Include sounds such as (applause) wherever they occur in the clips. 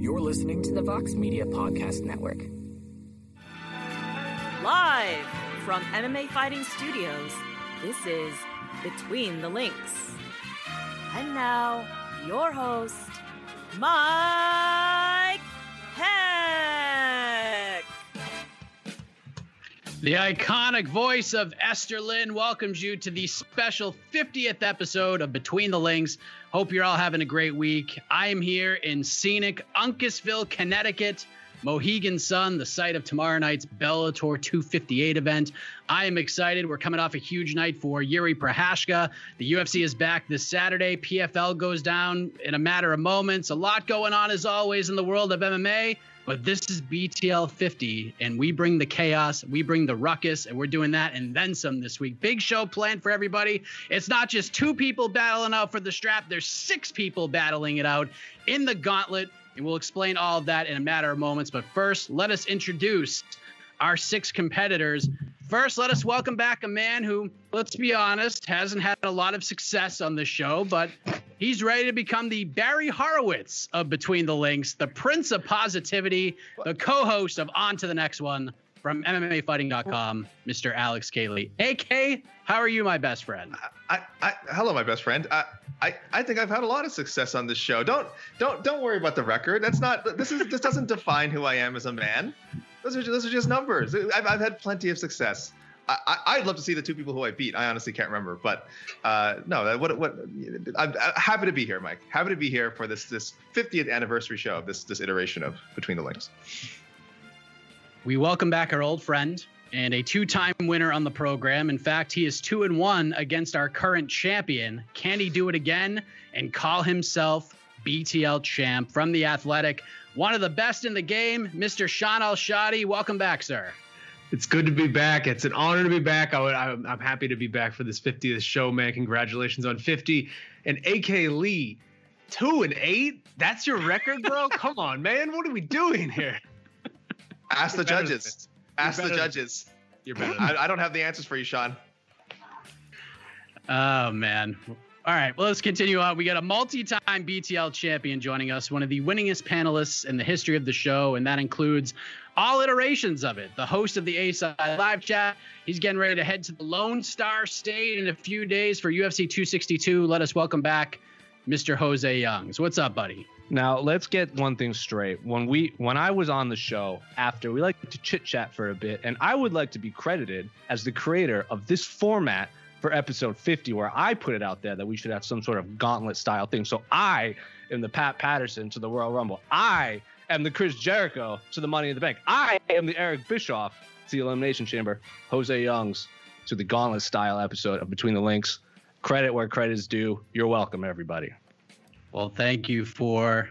You're listening to the Vox Media Podcast Network. Live from MMA Fighting Studios, this is Between the Links. And now, your host, Mike Heck. The iconic voice of Esther Lynn welcomes you to the special 50th episode of Between the Links. Hope you're all having a great week. I am here in scenic Uncasville, Connecticut, Mohegan Sun, the site of tomorrow night's Bellator 258 event. I am excited. We're coming off a huge night for Yuri Prochazka. The UFC is back this Saturday. PFL goes down in a matter of moments. A lot going on, as always, in the world of MMA. But this is BTL 50, and we bring the chaos, we bring the ruckus, and we're doing that and then some this week. Big show planned for everybody. It's not just two people battling out for the strap, there's six people battling it out in the gauntlet, and we'll explain all of that in a matter of moments. But first, let us introduce our six competitors. First, let us welcome back a man who, let's be honest, hasn't had a lot of success on the show, but he's ready to become the Barry Horowitz of Between the Links, the Prince of Positivity, the co-host of On to the Next One from MMAfighting.com, Mr. Alex K. Lee. AK, how are you, my best friend? I, I, hello, my best friend. I, I, I think I've had a lot of success on this show. Don't, don't, don't worry about the record. That's not. This is. This doesn't (laughs) define who I am as a man. Those are, those are just numbers. I've, I've had plenty of success. I, would love to see the two people who I beat. I honestly can't remember, but uh, no. What what? I'm, I'm happy to be here, Mike. Happy to be here for this this 50th anniversary show of this this iteration of Between the Links. We welcome back our old friend and a two-time winner on the program. In fact, he is two and one against our current champion. Can he do it again and call himself BTL champ from the Athletic? One of the best in the game, Mr. Sean Al-Shatti. Welcome back, sir. It's good to be back. It's an honor to be back. I am happy to be back for this 50th show, man. Congratulations on 50. And AK Lee, two and eight. That's your record, bro. (laughs) Come on, man. What are we doing here? Ask the judges. Ask the judges. You're better. I, I don't have the answers for you, Sean. Oh man. All right, well, let's continue on. We got a multi time BTL champion joining us, one of the winningest panelists in the history of the show, and that includes all iterations of it. The host of the A Side live chat. He's getting ready to head to the Lone Star State in a few days for UFC 262. Let us welcome back Mr. Jose Youngs. What's up, buddy? Now let's get one thing straight. When we when I was on the show after, we like to chit chat for a bit, and I would like to be credited as the creator of this format for episode 50, where I put it out there that we should have some sort of gauntlet style thing. So I am the Pat Patterson to the Royal Rumble. I am the Chris Jericho to the Money in the Bank. I am the Eric Bischoff to the Elimination Chamber. Jose Youngs to the gauntlet style episode of Between the Links. Credit where credit is due. You're welcome, everybody. Well, thank you for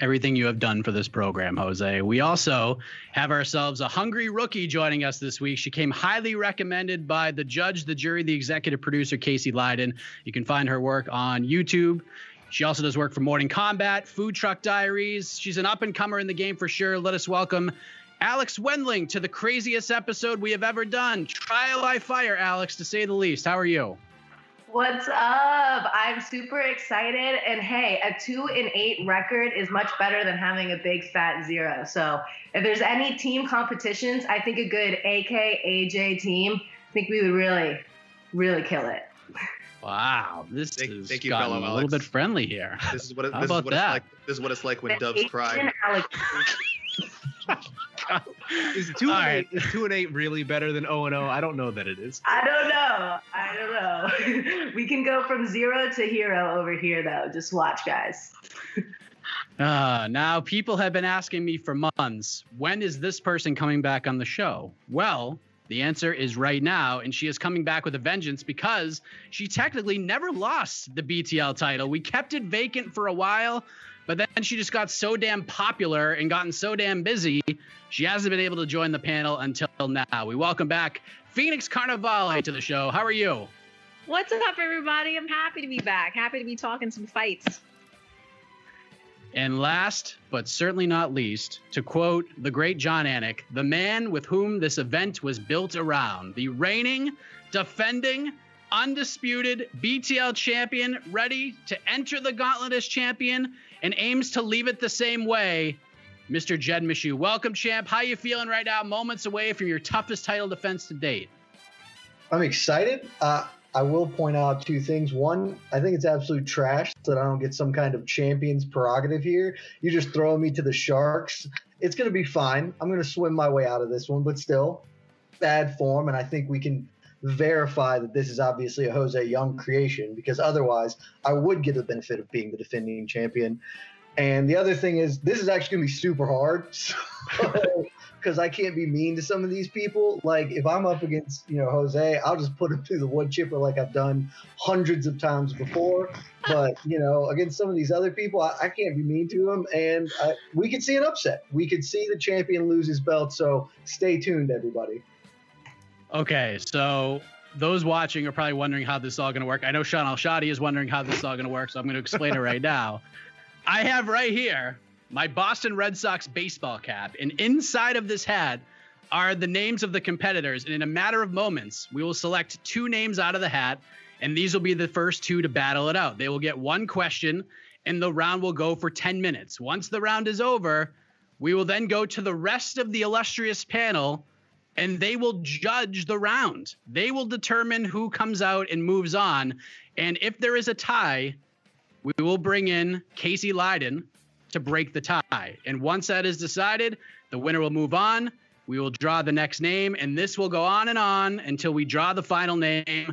everything you have done for this program, Jose. We also have ourselves a hungry rookie joining us this week. She came highly recommended by the judge, the jury, the executive producer, Casey Leydon. You can find her work on YouTube. She also does work for Morning Combat, Food Truck Diaries. She's an up and comer in the game for sure. Let us welcome Alex Wendling to the craziest episode we have ever done. Trial by fire, Alex, to say the least. How are you? What's up? I'm super excited. And hey, a two and eight record is much better than having a big fat zero. So if there's any team competitions, I think a good AK AJ team, I think we would really, really kill it. Wow, this Thank- is thank you, gotten fellow a little Alex. bit friendly here. This is what it, How this is what that? it's like. This is what it's like when doves cry. (laughs) Asian (laughs) Is two All and right. eight is two and eight really better than zero and zero? I don't know that it is. I don't know. I don't know. (laughs) we can go from zero to hero over here, though. Just watch, guys. Uh, (laughs) now, people have been asking me for months when is this person coming back on the show? Well, the answer is right now, and she is coming back with a vengeance because she technically never lost the BTL title. We kept it vacant for a while, but then she just got so damn popular and gotten so damn busy, she hasn't been able to join the panel until now. We welcome back Phoenix Carnevale to the show. How are you? What's up, everybody? I'm happy to be back. Happy to be talking some fights. And last, but certainly not least, to quote the great Jon Anik, the man with whom this event was built around, the reigning, defending, undisputed BTL champion, ready to enter the gauntlet as champion and aims to leave it the same way, Mr. Jed Meshew. Welcome, champ. How you feeling right now? Moments away from your toughest title defense to date. I'm excited. Uh, I will point out two things. One, I think it's absolute trash that I don't get some kind of champion's prerogative here. You just throw me to the sharks. It's going to be fine. I'm going to swim my way out of this one, but still, bad form. And I think we can verify that this is obviously a Jose Young mm-hmm. creation because otherwise, I would get the benefit of being the defending champion. And the other thing is, this is actually going to be super hard. (laughs) So, because I can't be mean to some of these people. Like if I'm up against, you know, Jose, I'll just put him (laughs) through the wood chipper like I've done hundreds of times before. But you know, against some of these other people, I, I can't be mean to them, and I, we could see an upset. We could see the champion lose his belt. So stay tuned, everybody. Okay, so those watching are probably wondering how this is all going to work. I know Sean Al-Shatti is wondering how this is all going to work, so I'm going to explain it right now. I have right here my Boston Red Sox baseball cap, and inside of this hat are the names of the competitors. And in a matter of moments, we will select two names out of the hat, and these will be the first two to battle it out. They will get one question, and the round will go for 10 minutes. Once the round is over, we will then go to the rest of the illustrious panel and they will judge the round. They will determine who comes out and moves on. And if there is a tie, we will bring in Casey Leydon to break the tie. And once that is decided, the winner will move on. We will draw the next name, and this will go on and on until we draw the final name.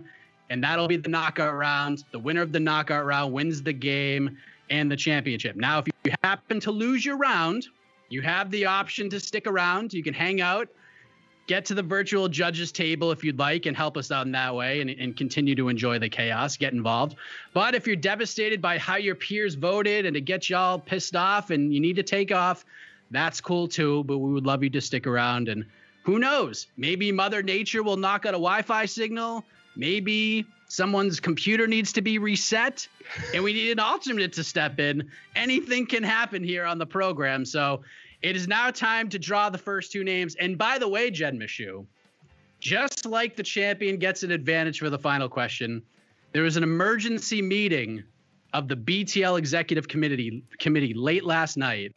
And that'll be the knockout round. The winner of the knockout round wins the game and the championship. Now, if you happen to lose your round, you have the option to stick around. You can hang out, get to the virtual judges table if you'd like, and help us out in that way and, and continue to enjoy the chaos, get involved. But if you're devastated by how your peers voted and it gets y'all pissed off and you need to take off, that's cool too. But we would love you to stick around. And who knows? Maybe Mother Nature will knock out a Wi Fi signal. Maybe someone's computer needs to be reset and we need an alternate to step in. Anything can happen here on the program. So it is now time to draw the first two names. And by the way, Jed Meshew, just like the champion gets an advantage for the final question, there was an emergency meeting of the BTL executive committee committee late last night,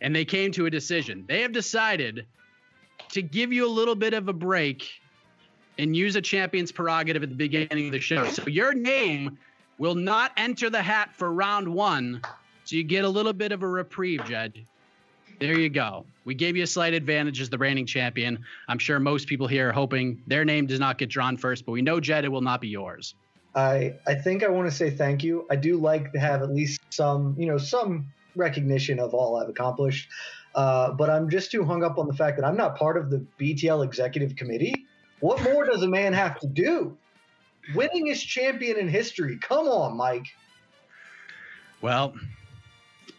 and they came to a decision. They have decided to give you a little bit of a break and use a champion's prerogative at the beginning of the show. So your name will not enter the hat for round one. So you get a little bit of a reprieve, Jed. There you go. We gave you a slight advantage as the reigning champion. I'm sure most people here are hoping their name does not get drawn first, but we know, Jed, it will not be yours. I I think I want to say thank you. I do like to have at least some, you know, some recognition of all I've accomplished. Uh, but I'm just too hung up on the fact that I'm not part of the BTL executive committee. What more does a man have to do? Winning is champion in history. Come on, Mike. Well,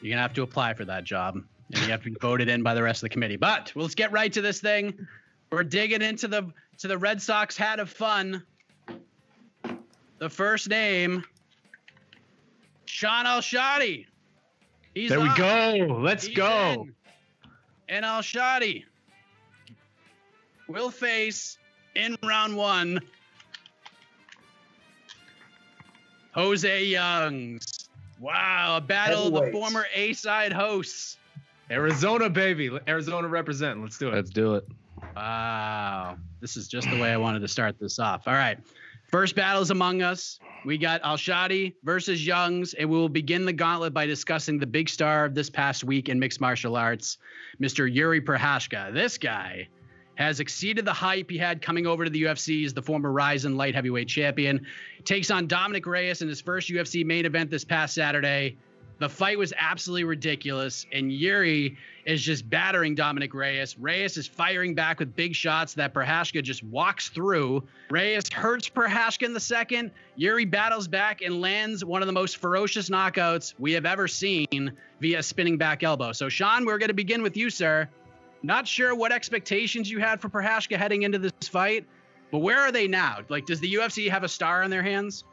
You're gonna have to apply for that job, and you have to be voted in by the rest of the committee. But well, let's get right to this thing. We're digging into the to the Red Sox hat of fun. The first name, Sean Al-Shatti. He's there we up. go. Let's He's go. in. And Al-Shatti will face in round one Jose Youngs. Wow, a battle of the former A side hosts. Arizona, baby. Arizona represent. Let's do it. Let's do it. Wow. This is just the way I wanted to start this off. All right. First battles among us. We got Al Shatti versus Youngs, and we will begin the gauntlet by discussing the big star of this past week in mixed martial arts, Mr. Yuri Prochazka. This guy has exceeded the hype he had coming over to the UFC as the former RIZIN light heavyweight champion. Takes on Dominic Reyes in his first UFC main event this past Saturday. The fight was absolutely ridiculous, and Yuri is just battering Dominic Reyes. Reyes is firing back with big shots that Prochazka just walks through. Reyes hurts Prochazka in the second. Yuri battles back and lands one of the most ferocious knockouts we have ever seen via spinning back elbow. So, Sean, we're going to begin with you, sir. Not sure what expectations you had for Prochazka heading into this fight, but where are they now? Like, does the UFC have a star on their hands?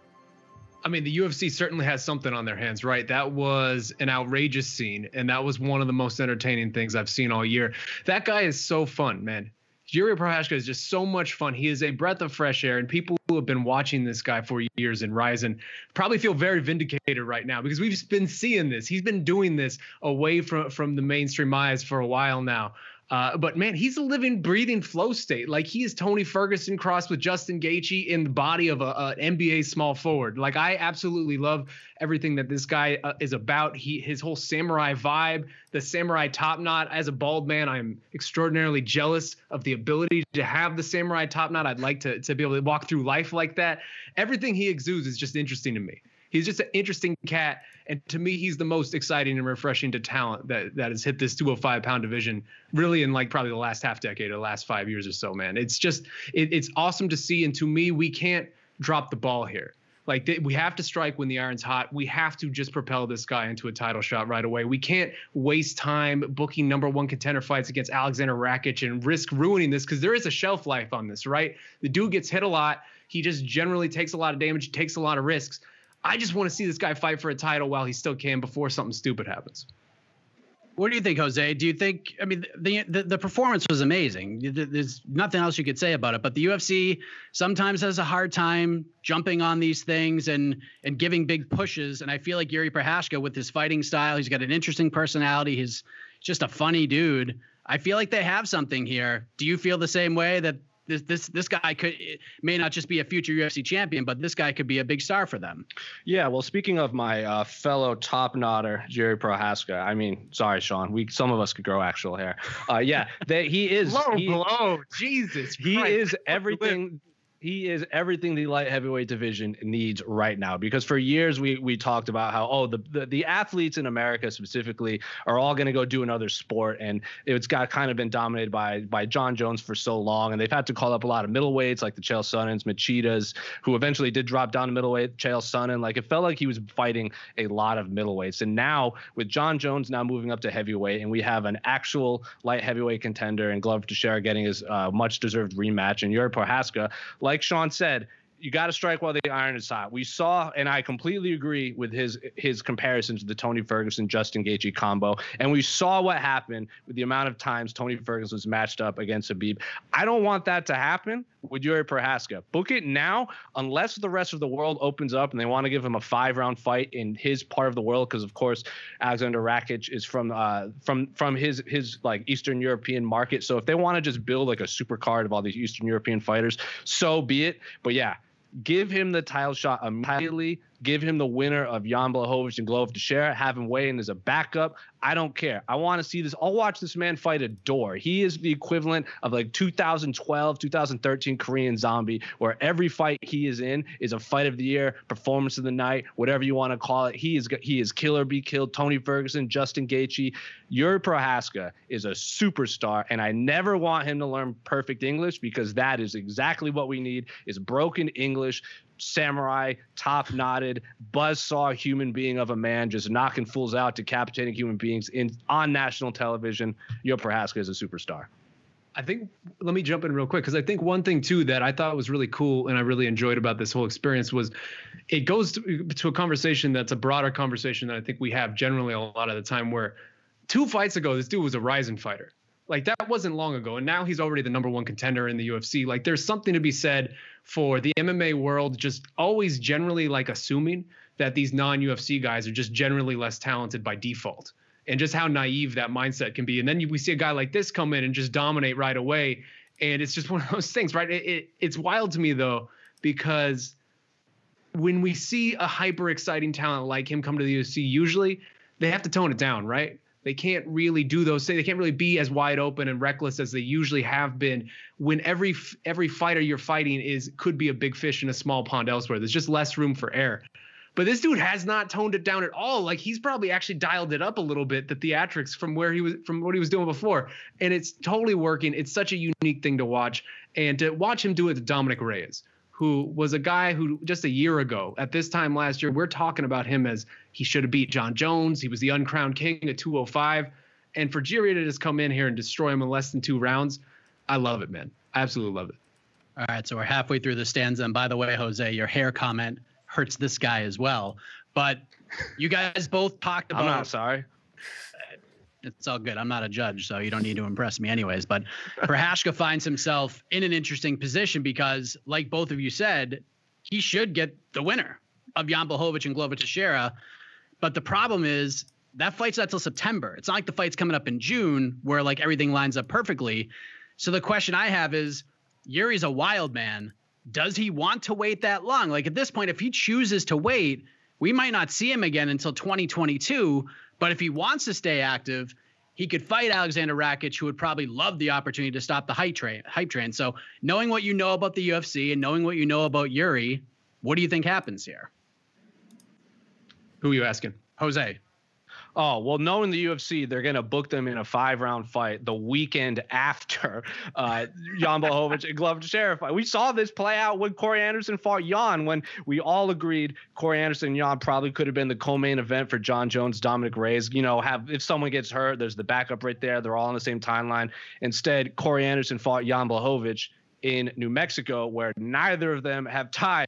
I mean, the UFC certainly has something on their hands, right? That was an outrageous scene, and that was one of the most entertaining things I've seen all year. That guy is so fun, man. Yuri Prochazka is just so much fun. He is a breath of fresh air, and people who have been watching this guy for years in RIZIN probably feel very vindicated right now because we've been seeing this. He's been doing this away from from the mainstream eyes for a while now. Uh, but man, he's a living, breathing flow state. Like he is Tony Ferguson crossed with Justin Gaethje in the body of a, a NBA small forward. Like I absolutely love everything that this guy uh, is about. He his whole samurai vibe, the samurai top knot. As a bald man, I'm extraordinarily jealous of the ability to have the samurai top knot. I'd like to to be able to walk through life like that. Everything he exudes is just interesting to me. He's just an interesting cat, and to me, he's the most exciting and refreshing to talent that that has hit this 205 pound division, really in like probably the last half decade or the last five years or so. Man, it's just it, it's awesome to see, and to me, we can't drop the ball here. Like th- we have to strike when the iron's hot. We have to just propel this guy into a title shot right away. We can't waste time booking number one contender fights against Alexander Rakic and risk ruining this because there is a shelf life on this, right? The dude gets hit a lot. He just generally takes a lot of damage, takes a lot of risks. I just want to see this guy fight for a title while he still can before something stupid happens. What do you think, Jose? Do you think? I mean, the the, the performance was amazing. There's nothing else you could say about it. But the UFC sometimes has a hard time jumping on these things and and giving big pushes. And I feel like Yuri Prochazka, with his fighting style, he's got an interesting personality. He's just a funny dude. I feel like they have something here. Do you feel the same way that this this this guy could may not just be a future UFC champion, but this guy could be a big star for them. Yeah, well, speaking of my uh, fellow top knotter, Jerry Prochazka, I mean, sorry, Sean, we some of us could grow actual hair. Uh, yeah, they, he is (laughs) Low he, blow, Jesus. he Christ. is everything. He is everything the light heavyweight division needs right now. Because for years we we talked about how oh the the, the athletes in America specifically are all going to go do another sport, and it's got kind of been dominated by by Jon Jones for so long, and they've had to call up a lot of middleweights like the Chael Sonnens, Machidas, who eventually did drop down to middleweight. Chael Sonnen, like it felt like he was fighting a lot of middleweights, and now with Jon Jones now moving up to heavyweight, and we have an actual light heavyweight contender and Glover Teixeira getting his uh, much deserved rematch, and Yuri Prochazka, like Sean said, you got to strike while the iron is hot. We saw, and I completely agree with his his comparison to the Tony Ferguson Justin Gaethje combo, and we saw what happened with the amount of times Tony Ferguson was matched up against Khabib. I don't want that to happen with Yuri Prochazka. Book it now, unless the rest of the world opens up and they want to give him a five round fight in his part of the world, because of course Alexander Rakic is from uh from from his his like Eastern European market. So if they want to just build like a super card of all these Eastern European fighters, so be it. But yeah give him the title shot immediately. Give him the winner of Jan Blachowicz and Glove Glover Teixeira. Have him weigh in as a backup. I don't care. I want to see this. I'll watch this man fight a door. He is the equivalent of like 2012, 2013 Korean Zombie, where every fight he is in is a fight of the year, performance of the night, whatever you want to call it. He is he is killer be killed. Tony Ferguson, Justin Gaethje, Yuri Prochazka is a superstar, and I never want him to learn perfect English because that is exactly what we need: is broken English samurai, top knotted, buzzsaw human being of a man, just knocking fools out, decapitating human beings in on national television. Yo Prochazka is a superstar. I think let me jump in real quick because I think one thing too that I thought was really cool and I really enjoyed about this whole experience was it goes to, to a conversation that's a broader conversation that I think we have generally a lot of the time where two fights ago this dude was a rising fighter. Like that wasn't long ago and now he's already the number 1 contender in the UFC. Like there's something to be said for the MMA world just always generally like assuming that these non-UFC guys are just generally less talented by default and just how naive that mindset can be. And then you, we see a guy like this come in and just dominate right away. And it's just (laughs) one of those things, right? It, it, it's wild to me though, because when we see a hyper exciting talent like him come to the UFC, usually they have to tone it down, right? They can't really do those things. They can't really be as wide open and reckless as they usually have been. When every every fighter you're fighting is could be a big fish in a small pond elsewhere. There's just less room for error. But this dude has not toned it down at all. Like he's probably actually dialed it up a little bit, the theatrics from where he was from what he was doing before. And it's totally working. It's such a unique thing to watch. And to watch him do it to Dominic Reyes, who was a guy who just a year ago, at this time last year, we're talking about him as he should have beat Jon Jones. He was the uncrowned king at 205. And for Jiri to just come in here and destroy him in less than two rounds, I love it, man. I absolutely love it. All right, so we're halfway through the stanza. And by the way, Jose, your hair comment hurts this guy as well. But you guys both talked about. I'm not sorry. It's all good. I'm not a judge, so you don't need to impress me, anyways. But (laughs) Prochazka finds himself in an interesting position because, like both of you said, he should get the winner of Jan Blachowicz and Glover Teixeira. But the problem is that fight's not till September. It's not like the fight's coming up in June where like everything lines up perfectly. So the question I have is Yuri's a wild man does he want to wait that long? Like at this point, if he chooses to wait, we might not see him again until 2022. But if he wants to stay active, he could fight Alexander Rakic, who would probably love the opportunity to stop the hype train. Hype train. So knowing what you know about the UFC and knowing what you know about Yuri, what do you think happens here? Who are you asking? Jose. Oh, well, knowing the UFC, they're going to book them in a five round fight the weekend after uh, Jan Blachowicz and Glover Teixeira fight. We saw this play out when Corey Anderson fought Jan when we all agreed Corey Anderson and Jan probably could have been the co main event for Jon Jones, Dominic Reyes. You know, have if someone gets hurt, there's the backup right there. They're all on the same timeline. Instead, Corey Anderson fought Jan Blachowicz in New Mexico, where neither of them have ties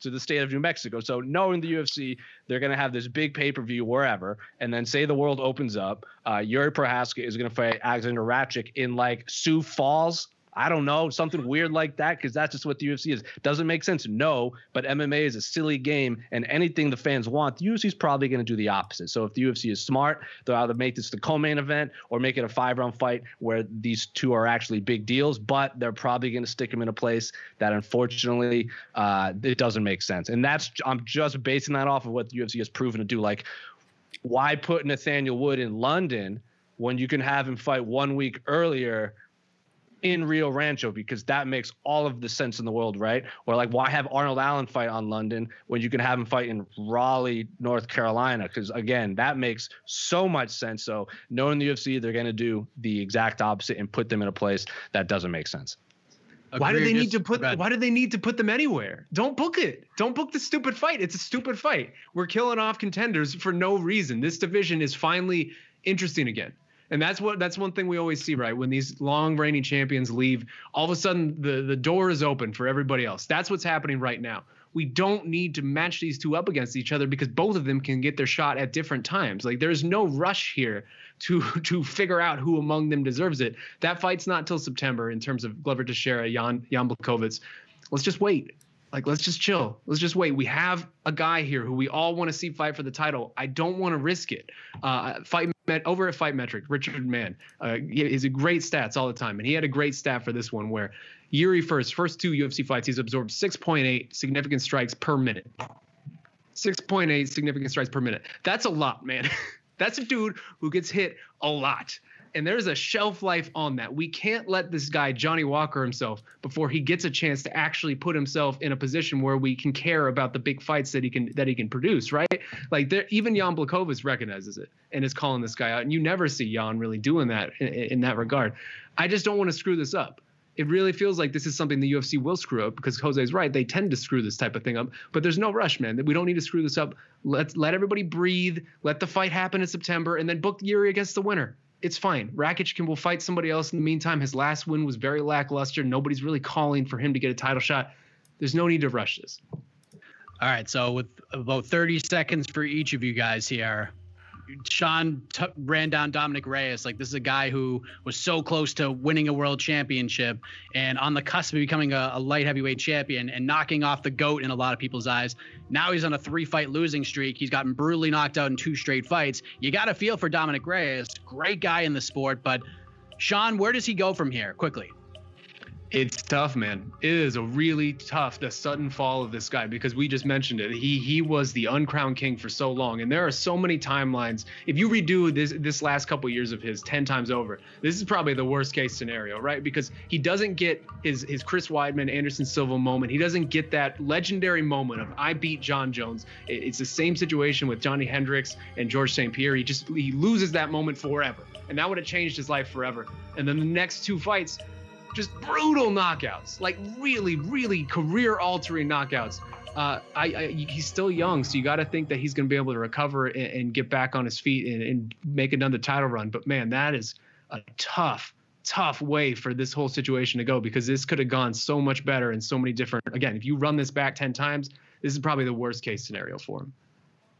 to the state of New Mexico. So, knowing the UFC, they're going to have this big pay per view wherever, and then say the world opens up, uh, Yuri Prochazka is going to fight Alexander Rakic in like Sioux Falls, I don't know, something weird like that, because that's just what the UFC is. Doesn't make sense, no, but MMA is a silly game, and anything the fans want, the UFC is probably going to do the opposite. So if the UFC is smart, they'll either make this the co-main event or make it a five-round fight where these two are actually big deals, but they're probably going to stick them in a place that unfortunately uh, it doesn't make sense. And that's I'm just basing that off of what the UFC has proven to do. Like, why put Nathaniel Wood in London when you can have him fight one week earlier? In Rio Rancho because that makes all of the sense in the world, right? Or like, why have Arnold Allen fight on London when you can have him fight in Raleigh, North Carolina? Because again, that makes so much sense. So knowing the UFC, they're going to do the exact opposite and put them in a place that doesn't make sense. Why do they need to put? Why do they need to put them anywhere? Don't book it. Don't book the stupid fight. It's a stupid fight. We're killing off contenders for no reason. This division is finally interesting again. And that's what that's one thing we always see, right? When these long reigning champions leave, all of a sudden the the door is open for everybody else. That's what's happening right now. We don't need to match these two up against each other because both of them can get their shot at different times. Like there's no rush here to (laughs) to figure out who among them deserves it. That fight's not till September in terms of Glover Teixeira, Jan Jan. Let's just wait. Like, let's just chill. Let's just wait. We have a guy here who we all want to see fight for the title. I don't want to risk it. Uh, fight met, over at Fight Metric, Richard Mann. Uh, he's a great stats all the time, and he had a great stat for this one where Yuri first first two UFC fights he's absorbed 6.8 significant strikes per minute. 6.8 significant strikes per minute. That's a lot, man. (laughs) That's a dude who gets hit a lot and there's a shelf life on that. We can't let this guy Johnny Walker himself before he gets a chance to actually put himself in a position where we can care about the big fights that he can that he can produce, right? Like there, even Jan Blachowicz recognizes it and is calling this guy out, and you never see Jan really doing that in, in that regard. I just don't want to screw this up. it really feels like this is something the UFC will screw up because Jose's right. They tend to screw this type of thing up, but there's no rush, man. We don't need to screw this up. Let let everybody breathe. Let the fight happen in September, and then book Yuri against the winner. It's fine. Rakic can will fight somebody else in the meantime. His last win was very lackluster. Nobody's really calling for him to get a title shot. There's no need to rush this. All right. So with about 30 seconds for each of you guys here, Sean t- ran down Dominic Reyes. Like this is a guy who was so close to winning a world championship and on the cusp of becoming a, a, light heavyweight champion and knocking off the goat in a lot of people's eyes. Now he's on a three-fight losing streak. He's gotten brutally knocked out in two straight fights. You got to feel for Dominic Reyes. Great guy in the sport, but Sean, where does he go from here? Quickly. It's tough, man. It is a really tough, the sudden fall of this guy because we just mentioned it. He he was the uncrowned king for so long, and there are so many timelines. If you redo this this last couple years of his ten times over, this is probably the worst case scenario, right? Because he doesn't get his his Chris Weidman, Anderson Silva moment. He doesn't get that legendary moment of I beat Jon Jones. It's the same situation with Johnny Hendricks and George St. Pierre. He just he loses that moment forever, and that would have changed his life forever. And then the next two fights just brutal knockouts, like really, really career-altering knockouts. Uh, I, I, he's still young, so you got to think that he's going to be able to recover and, and, get back on his feet and, and make another title run. But man, that is a tough, tough way for this whole situation to go because this could have gone so much better in so many different. Again, if you run this back ten times, this is probably the worst case scenario for him.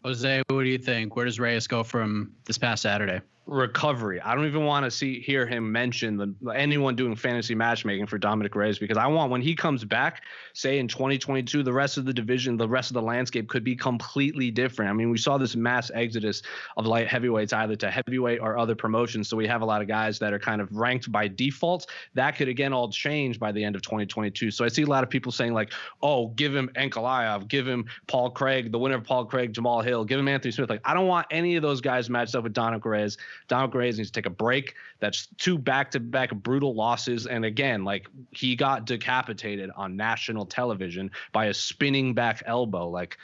Jose, what do you think? Where does Reyes go from this past Saturday? Recovery. I don't even want to see hear him mention the anyone doing fantasy matchmaking for Dominic Reyes because I want when he comes back, say in 2022, the rest of the division, the rest of the landscape could be completely different. I mean, we saw this mass exodus of light heavyweights either to heavyweight or other promotions. So we have a lot of guys that are kind of ranked by default. That could again all change by the end of 2022. So I see a lot of people saying like, "Oh, give him Ankalaev, give him Paul Craig, the winner of Paul Craig, Jamahal Hill, give him Anthony Smith." Like I don't want any of those guys matched up with Dominic Reyes. Dominic Reyes needs to take a break. That's two back-to-back brutal losses, and again, like he got decapitated on national television by a spinning back elbow. Like,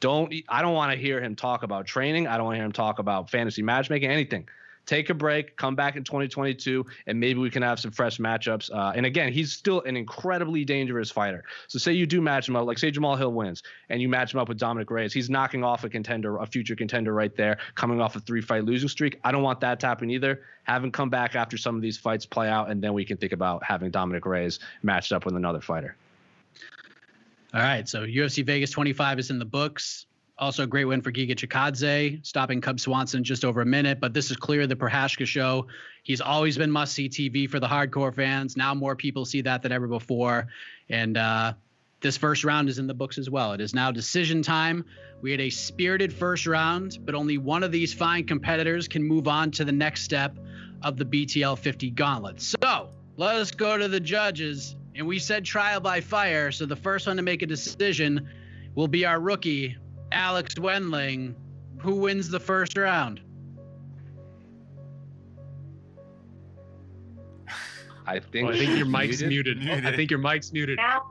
don't I don't want to hear him talk about training. I don't want to hear him talk about fantasy matchmaking, anything take a break, come back in 2022, and maybe we can have some fresh matchups. Uh, and again, he's still an incredibly dangerous fighter. So say you do match him up, like say Jamahal Hill wins, and you match him up with Dominic Reyes, he's knocking off a contender, a future contender right there, coming off a three-fight losing streak. I don't want that to happen either. Have him come back after some of these fights play out, and then we can think about having Dominic Reyes matched up with another fighter. All right, so UFC Vegas 25 is in the books. Also, a great win for Giga Chikadze, stopping Cub Swanson just over a minute. But this is clear the Prochazka show. He's always been must see TV for the hardcore fans. Now more people see that than ever before. And uh, this first round is in the books as well. It is now decision time. We had a spirited first round, but only one of these fine competitors can move on to the next step of the BTL 50 gauntlet. So let us go to the judges. And we said trial by fire. So the first one to make a decision will be our rookie, Alex Wendling, who wins the first round? I think. I think your mic's muted. muted. I think your mic's muted. Now,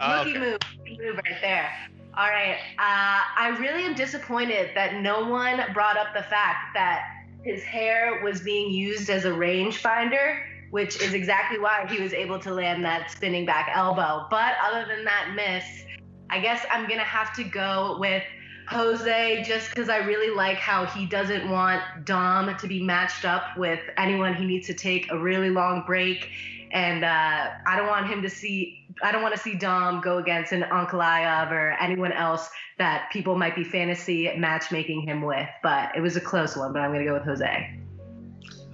oh, rookie okay. move, move right there. All right. Uh, I really am disappointed that no one brought up the fact that his hair was being used as a rangefinder, which is exactly why he was able to land that spinning back elbow. But other than that miss, I guess I'm gonna have to go with Jose just because I really like how he doesn't want Dom to be matched up with anyone he needs to take a really long break. And uh, I don't want him to see, I don't want to see Dom go against an Ankalaev or anyone else that people might be fantasy matchmaking him with. But it was a close one, but I'm going to go with Jose.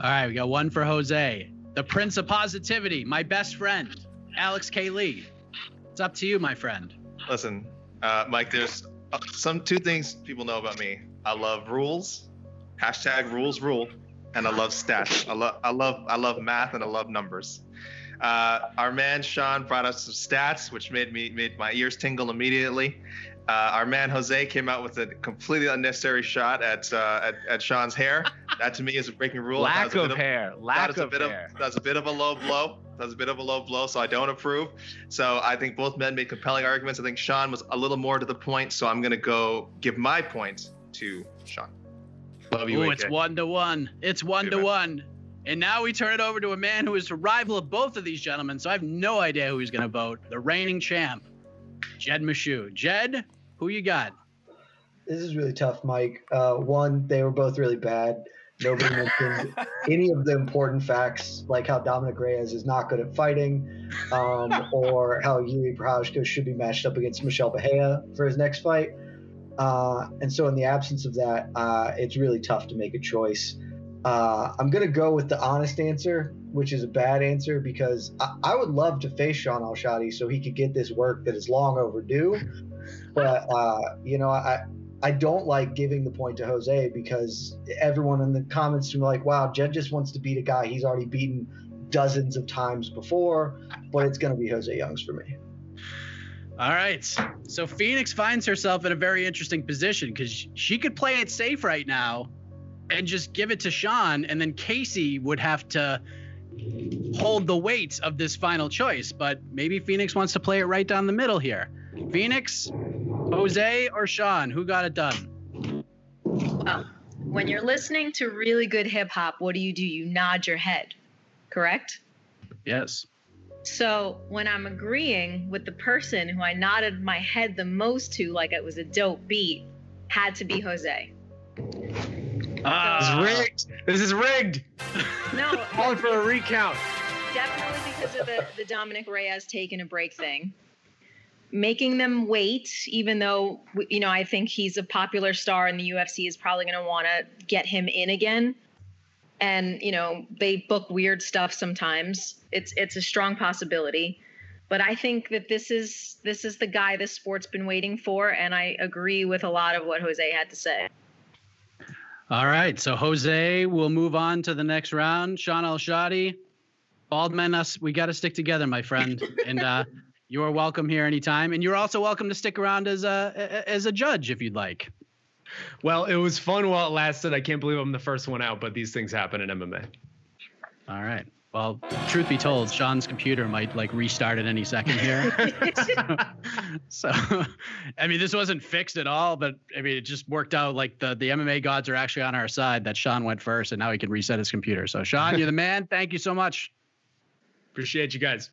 All right, we got one for Jose. The Prince of Positivity, my best friend, Alex K. Lee. It's up to you, my friend. Listen, uh, Mike, there's uh, some two things people know about me. I love rules, hashtag rules rule, and I love stats. I love I love I love math and I love numbers. Uh, our man Sean brought us some stats, which made me made my ears tingle immediately. Uh, our man Jose came out with a completely unnecessary shot at, uh, at, at Sean's hair. That to me is a breaking rule. Lack of, of hair. Lack of hair. Of, that's a bit of a low blow. That's a bit of a low blow, so I don't approve. So I think both men made compelling arguments. I think Sean was a little more to the point, so I'm gonna go give my points to Sean. Love you. Ooh, it's one to one. It's one Good to man. one. And now we turn it over to a man who is a rival of both of these gentlemen, so I have no idea who he's going to vote. The reigning champ, Jed Meshew. Jed, who you got? This is really tough, Mike. Uh, one, they were both really bad. Nobody mentioned any of the important facts, like how Dominic Reyes is not good at fighting, um, or how Yuri Prochazka should be matched up against Michelle Bahia for his next fight. Uh, and so, in the absence of that, uh, it's really tough to make a choice. Uh, I'm going to go with the honest answer, which is a bad answer because I, I would love to face Sean Al-Shatti so he could get this work that is long overdue. But, uh, you know, I, I don't like giving the point to Jose because everyone in the comments are like, wow, Jed just wants to beat a guy he's already beaten dozens of times before, but it's going to be Jose Youngs for me. All right. So Phoenix finds herself in a very interesting position because she could play it safe right now and just give it to Sean, and then Casey would have to hold the weight of this final choice. But maybe Phoenix wants to play it right down the middle here. Phoenix, Jose, or Sean, who got it done? Well, when you're listening to really good hip hop, what do you do? You nod your head, correct? Yes. So when I'm agreeing with the person who I nodded my head the most to, like it was a dope beat, had to be Jose. Ah, this is rigged. This is rigged. No, (laughs) calling for a recount. Definitely because of the, the Dominic Reyes taking a break thing. Making them wait, even though you know I think he's a popular star and the UFC is probably going to want to get him in again. And you know they book weird stuff sometimes. It's it's a strong possibility, but I think that this is this is the guy this sport's been waiting for, and I agree with a lot of what Jose had to say. All right. So Jose we'll move on to the next round. Sean Al-Shatti, bald men, us, we got to stick together, my friend. and uh, you are welcome here anytime. And you're also welcome to stick around as a as a judge if you'd like. Well, it was fun while it lasted. I can't believe I'm the first one out, but these things happen in MMA. All right. Well, truth be told, Sean's computer might like restart at any second here. (laughs) (laughs) so, I mean, this wasn't fixed at all, but I mean, it just worked out like the, the MMA gods are actually on our side that Sean went first and now he can reset his computer. So, Sean, you're the man. Thank you so much. Appreciate you guys.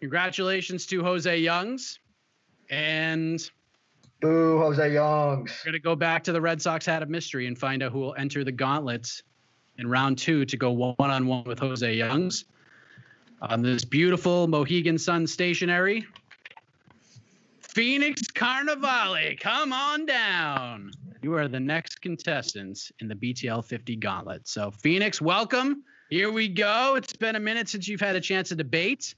Congratulations to Jose Youngs. And Boo, Jose Youngs. we're going to go back to the Red Sox hat of mystery and find out who will enter the gauntlets in round two to go one on one with Jose Youngs on this beautiful Mohegan Sun stationery. Phoenix Carnevale, come on down. You are the next contestants in the BTL 50 gauntlet. So, Phoenix, welcome. Here we go. It's been a minute since you've had a chance to debate,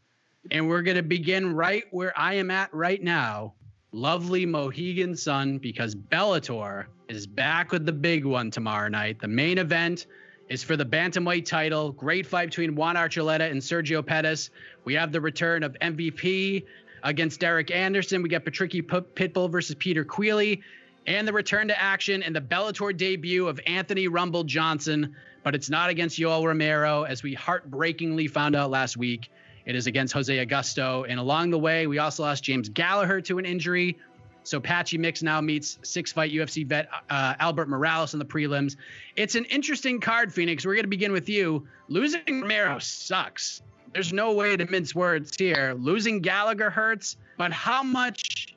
and we're going to begin right where I am at right now. Lovely Mohegan Sun, because Bellator is back with the big one tomorrow night. The main event is for the bantamweight title. Great fight between Juan Archuleta and Sergio Pettis. We have the return of MVP against Derek Anderson. We got Patricky Pitbull versus Peter Queally, and the return to action and the Bellator debut of Anthony Rumble Johnson. But it's not against Yoel Romero, as we heartbreakingly found out last week. It is against Jose Augusto. And along the way, we also lost James Gallagher to an injury. So Patchy Mix now meets six fight UFC vet uh, Albert Morales in the prelims. It's an interesting card, Phoenix. We're going to begin with you. Losing Romero sucks. There's no way to mince words here. Losing Gallagher hurts, but how much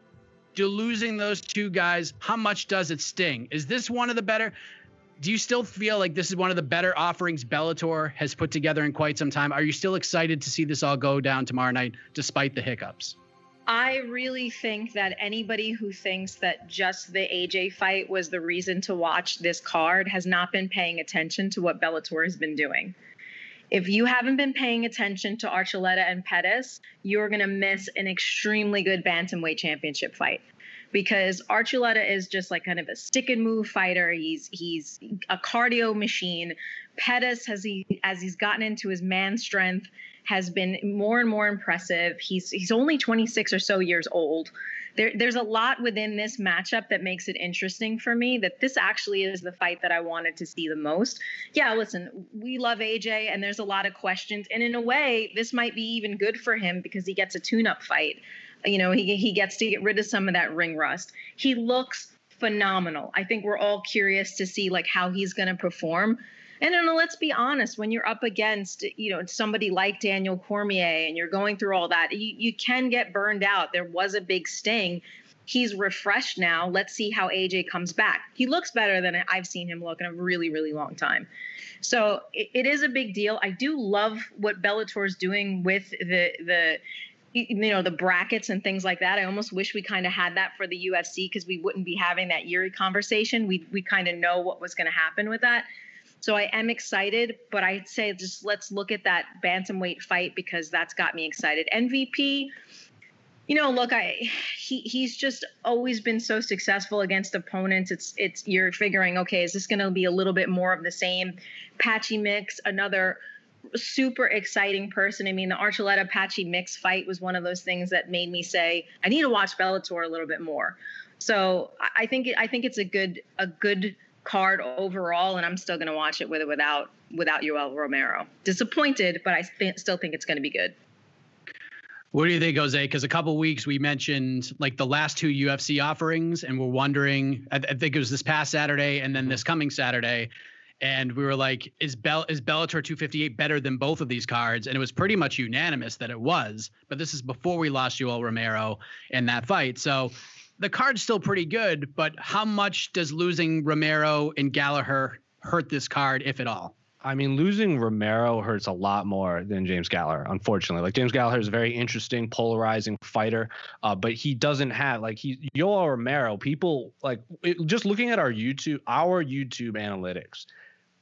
do losing those two guys, how much does it sting? Is this one of the better? Do you still feel like this is one of the better offerings Bellator has put together in quite some time? Are you still excited to see this all go down tomorrow night despite the hiccups? I really think that anybody who thinks that just the AJ fight was the reason to watch this card has not been paying attention to what Bellator has been doing. If you haven't been paying attention to Archuleta and Pettis, you're going to miss an extremely good bantamweight championship fight because Archuleta is just like kind of a stick and move fighter. He's he's a cardio machine. Pettis has he as he's gotten into his man strength has been more and more impressive. He's he's only 26 or so years old. There, there's a lot within this matchup that makes it interesting for me that this actually is the fight that I wanted to see the most. Yeah, listen, we love AJ and there's a lot of questions. And in a way, this might be even good for him because he gets a tune up fight. You know, he, he gets to get rid of some of that ring rust. He looks phenomenal. I think we're all curious to see like how he's going to perform. And then let's be honest, when you're up against, you know, somebody like Daniel Cormier and you're going through all that, you, you can get burned out. There was a big sting. He's refreshed now. Let's see how AJ comes back. He looks better than I've seen him look in a really, really long time. So it, it is a big deal. I do love what Bellator is doing with the the you know the brackets and things like that. I almost wish we kind of had that for the UFC because we wouldn't be having that Yuri conversation. We we kind of know what was going to happen with that. So I am excited, but I'd say just let's look at that bantamweight fight because that's got me excited. MVP, you know, look, I he he's just always been so successful against opponents. It's it's you're figuring, okay, is this going to be a little bit more of the same? Patchy Mix, another super exciting person. I mean, the Archuleta Patchy Mix fight was one of those things that made me say, I need to watch Bellator a little bit more. So I think I think it's a good a good card overall, and I'm still going to watch it with or without without Yoel Romero. Disappointed, but I th- still think it's going to be good. What do you think, Jose? Because a couple weeks we mentioned like the last two UFC offerings, and we're wondering. I, th- I, think it was this past Saturday and then this coming Saturday, and we were like, "Is Bell is Bellator 258 better than both of these cards?" And it was pretty much unanimous that it was. But this is before we lost Yoel Romero in that fight, so the card's still pretty good, but how much does losing Romero and Gallagher hurt this card, if at all? I mean, losing Romero hurts a lot more than James Gallagher, unfortunately. Like James Gallagher is a very interesting, polarizing fighter, uh, but he doesn't have like he Yoel Romero. People like it, just looking at our YouTube, our YouTube analytics,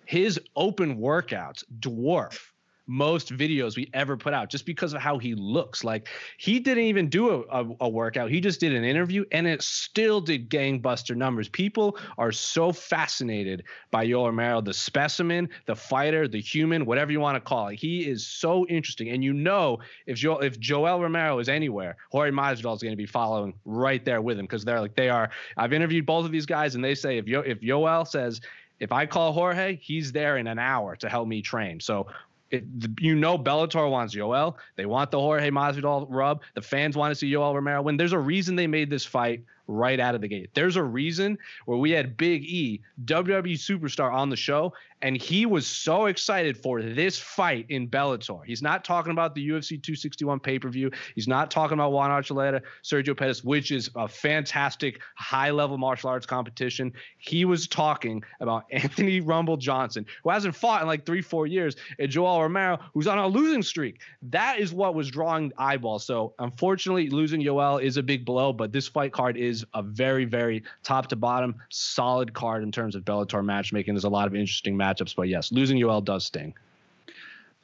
his open workouts dwarf most videos we ever put out just because of how he looks. Like he didn't even do a, a, a, workout. He just did an interview and it still did gangbuster numbers. People are so fascinated by Yoel Romero, the specimen, the fighter, the human, whatever you want to call it. He is so interesting. And you know, if jo- if Joel Romero is anywhere, Jorge Masvidal is going to be following right there with him because they're like, they are. I've interviewed both of these guys and they say if, Yo- if Yoel says, if I call Jorge, he's there in an hour to help me train. So it, you know Bellator wants Yoel. They want the Jorge Masvidal rub. The fans want to see Yoel Romero win. There's a reason they made this fight right out of the gate. There's a reason where we had Big E, WWE superstar, on the show, and he was so excited for this fight in Bellator. He's not talking about the UFC 261 pay per view. He's not talking about Juan Archuleta, Sergio Pettis, which is a fantastic high level martial arts competition. He was talking about (laughs) Anthony Rumble Johnson, who hasn't fought in like three, four years, and Joel Romero, who's on a losing streak. That is what was drawing eyeballs. So unfortunately, losing Yoel is a big blow, but this fight card is a very, very top to bottom solid card in terms of Bellator matchmaking. There's a lot of interesting matches matchups. But yes, losing Yoel does sting.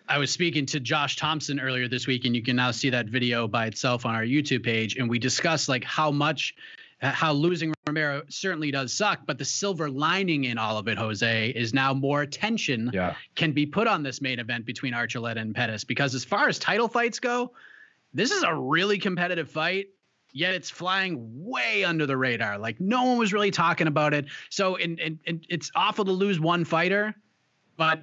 I was speaking to Josh Thompson earlier this week, and you can now see that video by itself on our YouTube page. And we discussed like how much, how losing Romero certainly does suck, but the silver lining in all of it, Jose, is now more attention yeah. can be put on this main event between Archuleta and Pettis. Because as far as title fights go, this is a really competitive fight yet it's flying way under the radar. Like no one was really talking about it. So and, and, it's awful to lose one fighter, but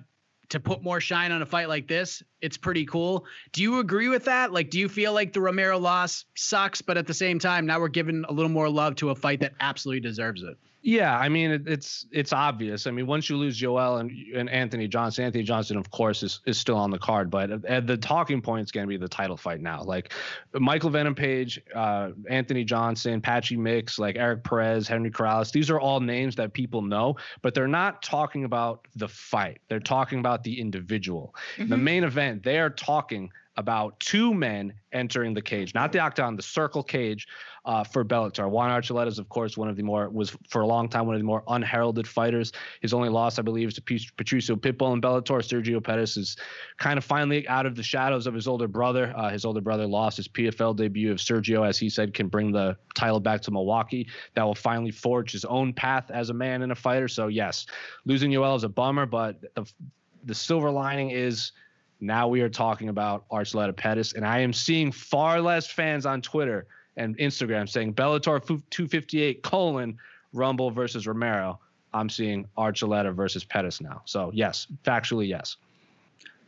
to put more shine on a fight like this, it's pretty cool. Do you agree with that? Like, do you feel like the Romero loss sucks, but at the same time, now we're giving a little more love to a fight that absolutely deserves it? Yeah, I mean it, it's it's obvious. I mean, once you lose Joel and and Anthony Johnson, Anthony Johnson, of course, is is still on the card, but uh, the talking point is going to be the title fight now. Like Michael Venom Page, uh, Anthony Johnson, Patchy Mix, like Erick Perez, Henry Corrales. These are all names that people know, but they're not talking about the fight. They're talking about the individual. Mm-hmm. The main event, they are talking about two men entering the cage, not the octagon, the circle cage uh, for Bellator. Juan Archuleta is, of course, one of the more was for a long time one of the more unheralded fighters. His only loss, I believe, is to Patricio Pitbull in Bellator. Sergio Pettis is kind of finally out of the shadows of his older brother. Uh, his older brother lost his PFL debut. If Sergio, as he said, can bring the title back to Milwaukee, that will finally forge his own path as a man and a fighter. So yes, losing Yoel is a bummer, but the the silver lining is now we are talking about Archuleta Pettis, and I am seeing far less fans on Twitter and Instagram saying Bellator 258 colon Rumble versus Romero. I'm seeing Archuleta versus Pettis now. So yes, factually yes.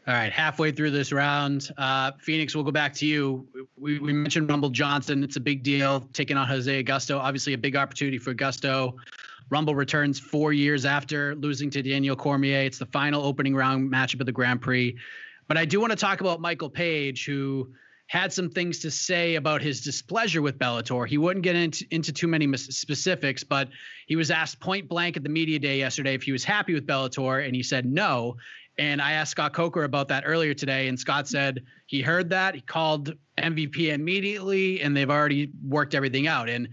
All right, halfway through this round, uh, Phoenix, we'll go back to you. We, we mentioned Rumble Johnson. It's a big deal taking on Jose Augusto. Obviously, a big opportunity for Augusto. Rumble returns four years after losing to Daniel Cormier. It's the final opening round matchup of the Grand Prix. But I do want to talk about Michael Page, who had some things to say about his displeasure with Bellator. He wouldn't get into, into too many specifics, but he was asked point blank at the media day yesterday if he was happy with Bellator, and he said no. And I asked Scott Coker about that earlier today, and Scott said he heard that. He called MVP immediately, and they've already worked everything out. And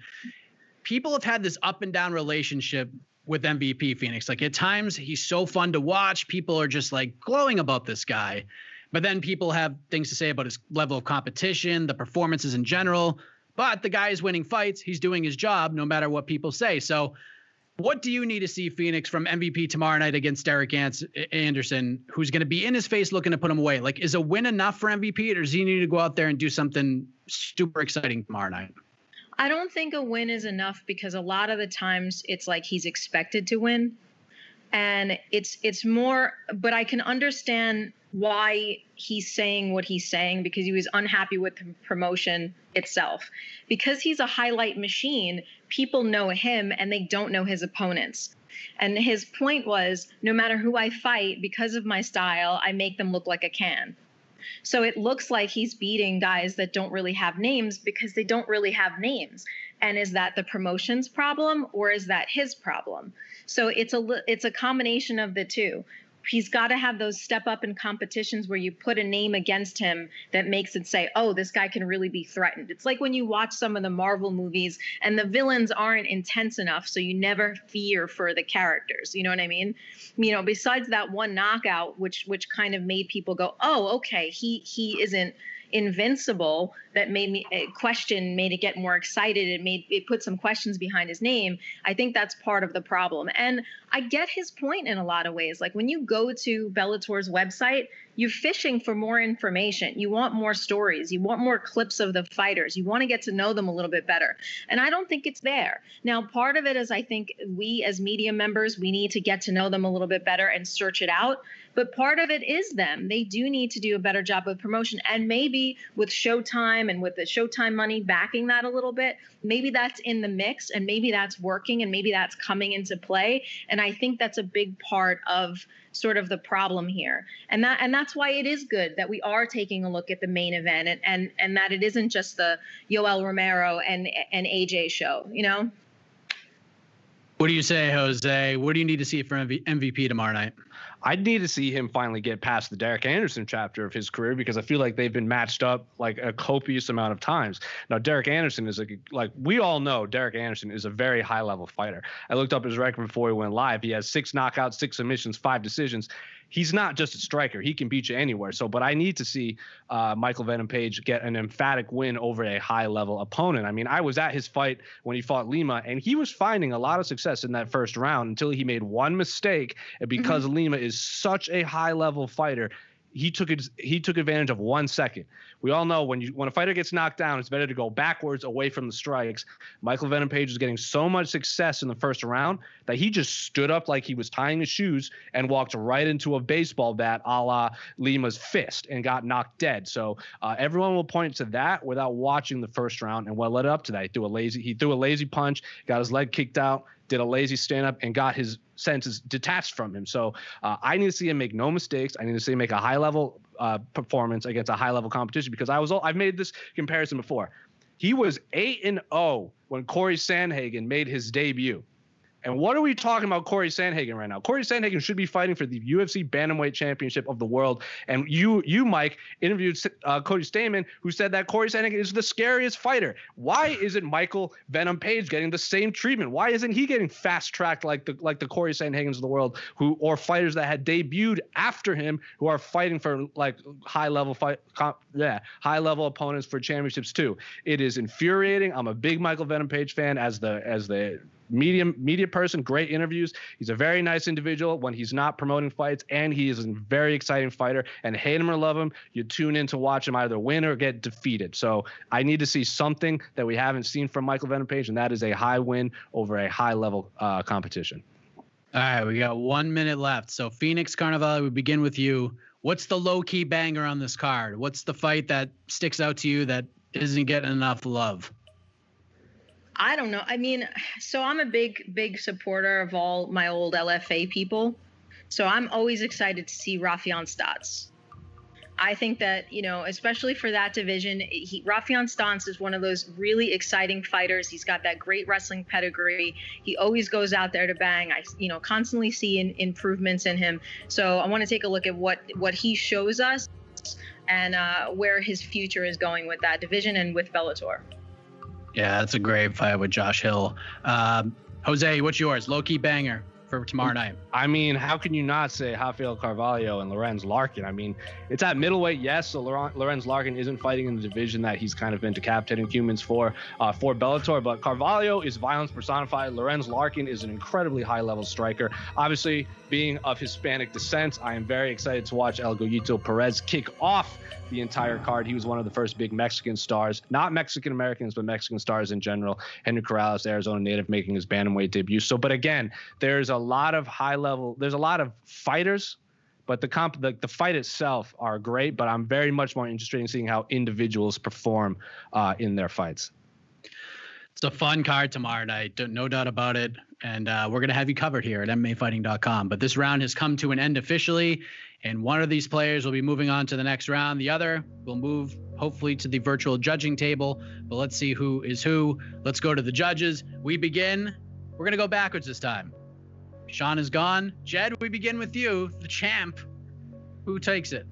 people have had this up and down relationship with MVP Phoenix. Like at times, he's so fun to watch. People are just like glowing about this guy. But then people have things to say about his level of competition, the performances in general. But the guy is winning fights. He's doing his job no matter what people say. So, what do you need to see Phoenix from MVP tomorrow night against Derek Anderson, who's going to be in his face looking to put him away? Like, is a win enough for MVP, or does he need to go out there and do something super exciting tomorrow night? I don't think a win is enough because a lot of the times it's like he's expected to win and it's it's more but I can understand why he's saying what he's saying because he was unhappy with the promotion itself. Because he's a highlight machine, people know him and they don't know his opponents. And his point was no matter who I fight, because of my style, I make them look like a can. So it looks like he's beating guys that don't really have names because they don't really have names. And is that the promotion's problem or is that his problem? So it's a it's a combination of the two he's got to have those step up in competitions where you put a name against him that makes it say, oh, this guy can really be threatened. It's like when you watch some of the Marvel movies and the villains aren't intense enough, so you never fear for the characters. You know what I mean? You know, besides that one knockout, which which kind of made people go, oh, okay, he he isn't invincible that made me question made it get more excited. It made it put some questions behind his name. I think that's part of the problem. And i get his point in a lot of ways. Like when you go to bellator's website you're fishing for more information. You want more stories. You want more clips of the fighters. You want to get to know them a little bit better. And i don't think it's there. Now part of it is i think we as media members we need to get to know them a little bit better and search it out but part of it is them. They do need to do a better job of promotion and maybe with Showtime and with the Showtime money backing that a little bit, maybe that's in the mix and maybe that's working and maybe that's coming into play. And I think that's a big part of sort of the problem here. And that and that's why it is good that we are taking a look at the main event and and, and that it isn't just the Yoel Romero and and AJ show, you know? What do you say, Jose? What do you need to see for MVP tomorrow night? I'd need to see him finally get past the Derek Anderson chapter of his career because I feel like they've been matched up like a copious amount of times. Now, Derek Anderson is like, like we all know Derek Anderson is a very high level fighter. I looked up his record before he went live. He has six knockouts, six submissions, five decisions he's not just a striker. He can beat you anywhere. So, but I need to see uh, Michael Venom Page get an emphatic win over a high level opponent. I mean, I was at his fight when he fought Lima, and he was finding a lot of success in that first round until he made one mistake. And because mm-hmm. Lima is such a high level fighter, he took it he took advantage of one second. We all know when you when a fighter gets knocked down, it's better to go backwards away from the strikes. Michael Venom Page was getting so much success in the first round that he just stood up like he was tying his shoes and walked right into a baseball bat a la Lima's fist and got knocked dead. So uh, everyone will point to that without watching the first round and what led up to that. He threw a lazy he threw a lazy punch, got his leg kicked out, did a lazy stand up and got his senses detached from him. So uh, I need to see him make no mistakes. I need to see him make a high level uh, performance against a high level competition because I was I've made this comparison before. He was eight and zero oh when Corey Sandhagen made his debut. And what are we talking about Corey Sandhagen right now? Corey Sandhagen should be fighting for the UFC Bantamweight Championship of the world. And you, you, Mike, interviewed uh, Cody Stamann, who said that Corey Sandhagen is the scariest fighter. Why isn't Michael Venom Page getting the same treatment? Why isn't he getting fast tracked like the like the Corey Sandhagens of the world, who or fighters that had debuted after him, who are fighting for like high level fight, comp, yeah, high level opponents for championships too. It is infuriating. I'm a big Michael Venom Page fan as the as the medium media person, great interviews. He's a very nice individual when he's not promoting fights, and he is a very exciting fighter. And hate him or love him, you tune in to watch him either win or get defeated. So I need to see something that we haven't seen from Michael Venom and that is a high win over a high level uh, competition. All right, we got one minute left. So Phoenix Carnevale, we begin with you. What's the low key banger on this card? What's the fight that sticks out to you that isn't getting enough love? I don't know. I mean, so I'm a big, big supporter of all my old LFA people. So I'm always excited to see Raufeon Stots. I think that, you know, especially for that division, he, Raufeon Stots is one of those really exciting fighters. He's got that great wrestling pedigree. He always goes out there to bang. I, you know, constantly see in, improvements in him. So I want to take a look at what what he shows us and uh, where his future is going with that division and with Bellator. Yeah, that's a great fight with Josh Hill. Um, Jose, what's yours? Low key banger for tomorrow night. I mean, how can you not say Rafael Carvalho and Lorenz Larkin? I mean, it's at middleweight, yes. So Lorenz Larkin isn't fighting in the division that he's kind of been decapitating humans for uh, for Bellator, but Carvalho is violence personified. Lorenz Larkin is an incredibly high level striker. Obviously, being of Hispanic descent, I am very excited to watch El Goyito Perez kick off the entire card. He was one of the first big Mexican stars, not Mexican Americans, but Mexican stars in general. Henry Corrales, Arizona native, making his bantamweight debut. So, but again, there's a lot of high level, there's a lot of fighters but the comp the, the fight itself are great but i'm very much more interested in seeing how individuals perform uh, in their fights it's a fun card tomorrow night no doubt about it and uh, we're going to have you covered here at mmafighting.com but this round has come to an end officially and one of these players will be moving on to the next round. The other will move, hopefully, to the virtual judging table. But let's see who is who. Let's go to the judges. We begin. We're going to go backwards this time. Sean is gone. Jed, we begin with you, the champ. Who takes it?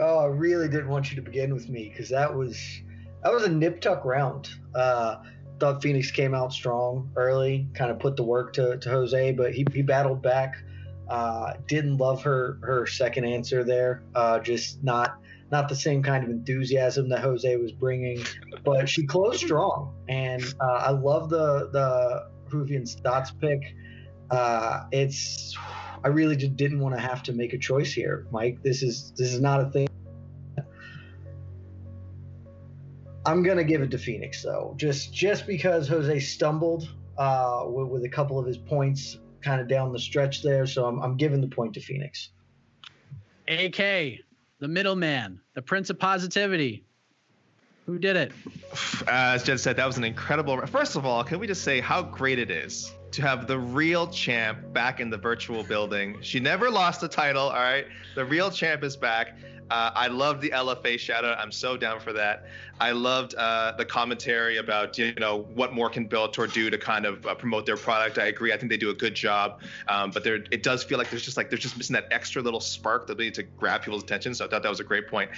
Oh, I really didn't want you to begin with me because that was that was a nip tuck round. Uh, thought Phoenix came out strong early, kind of put the work to, to Jose, but he, he battled back. Uh, didn't love her her second answer there. Uh, just not not the same kind of enthusiasm that Jose was bringing, but she closed strong, and uh, I love the the Raufeon Stots pick. Uh, it's I really just didn't want to have to make a choice here, Mike. This is this is not a thing. I'm gonna give it to Phoenix though, just just because Jose stumbled uh, with, with a couple of his points kind of down the stretch there. So I'm, I'm giving the point to Phoenix. AK, the middleman, the prince of positivity. Who did it? (sighs) As Jed said, that was an incredible. First of all, can we just say how great it is to have the real champ back in the virtual building? She never lost the title. All right, the real champ is back. Uh, I loved the LFA shout out. I'm so down for that. I loved uh, the commentary about you know what more can Bellator do to kind of uh, promote their product. I agree. I think they do a good job, um, but there it does feel like there's just like there's just missing that extra little spark that ability to grab people's attention. So I thought that was a great point.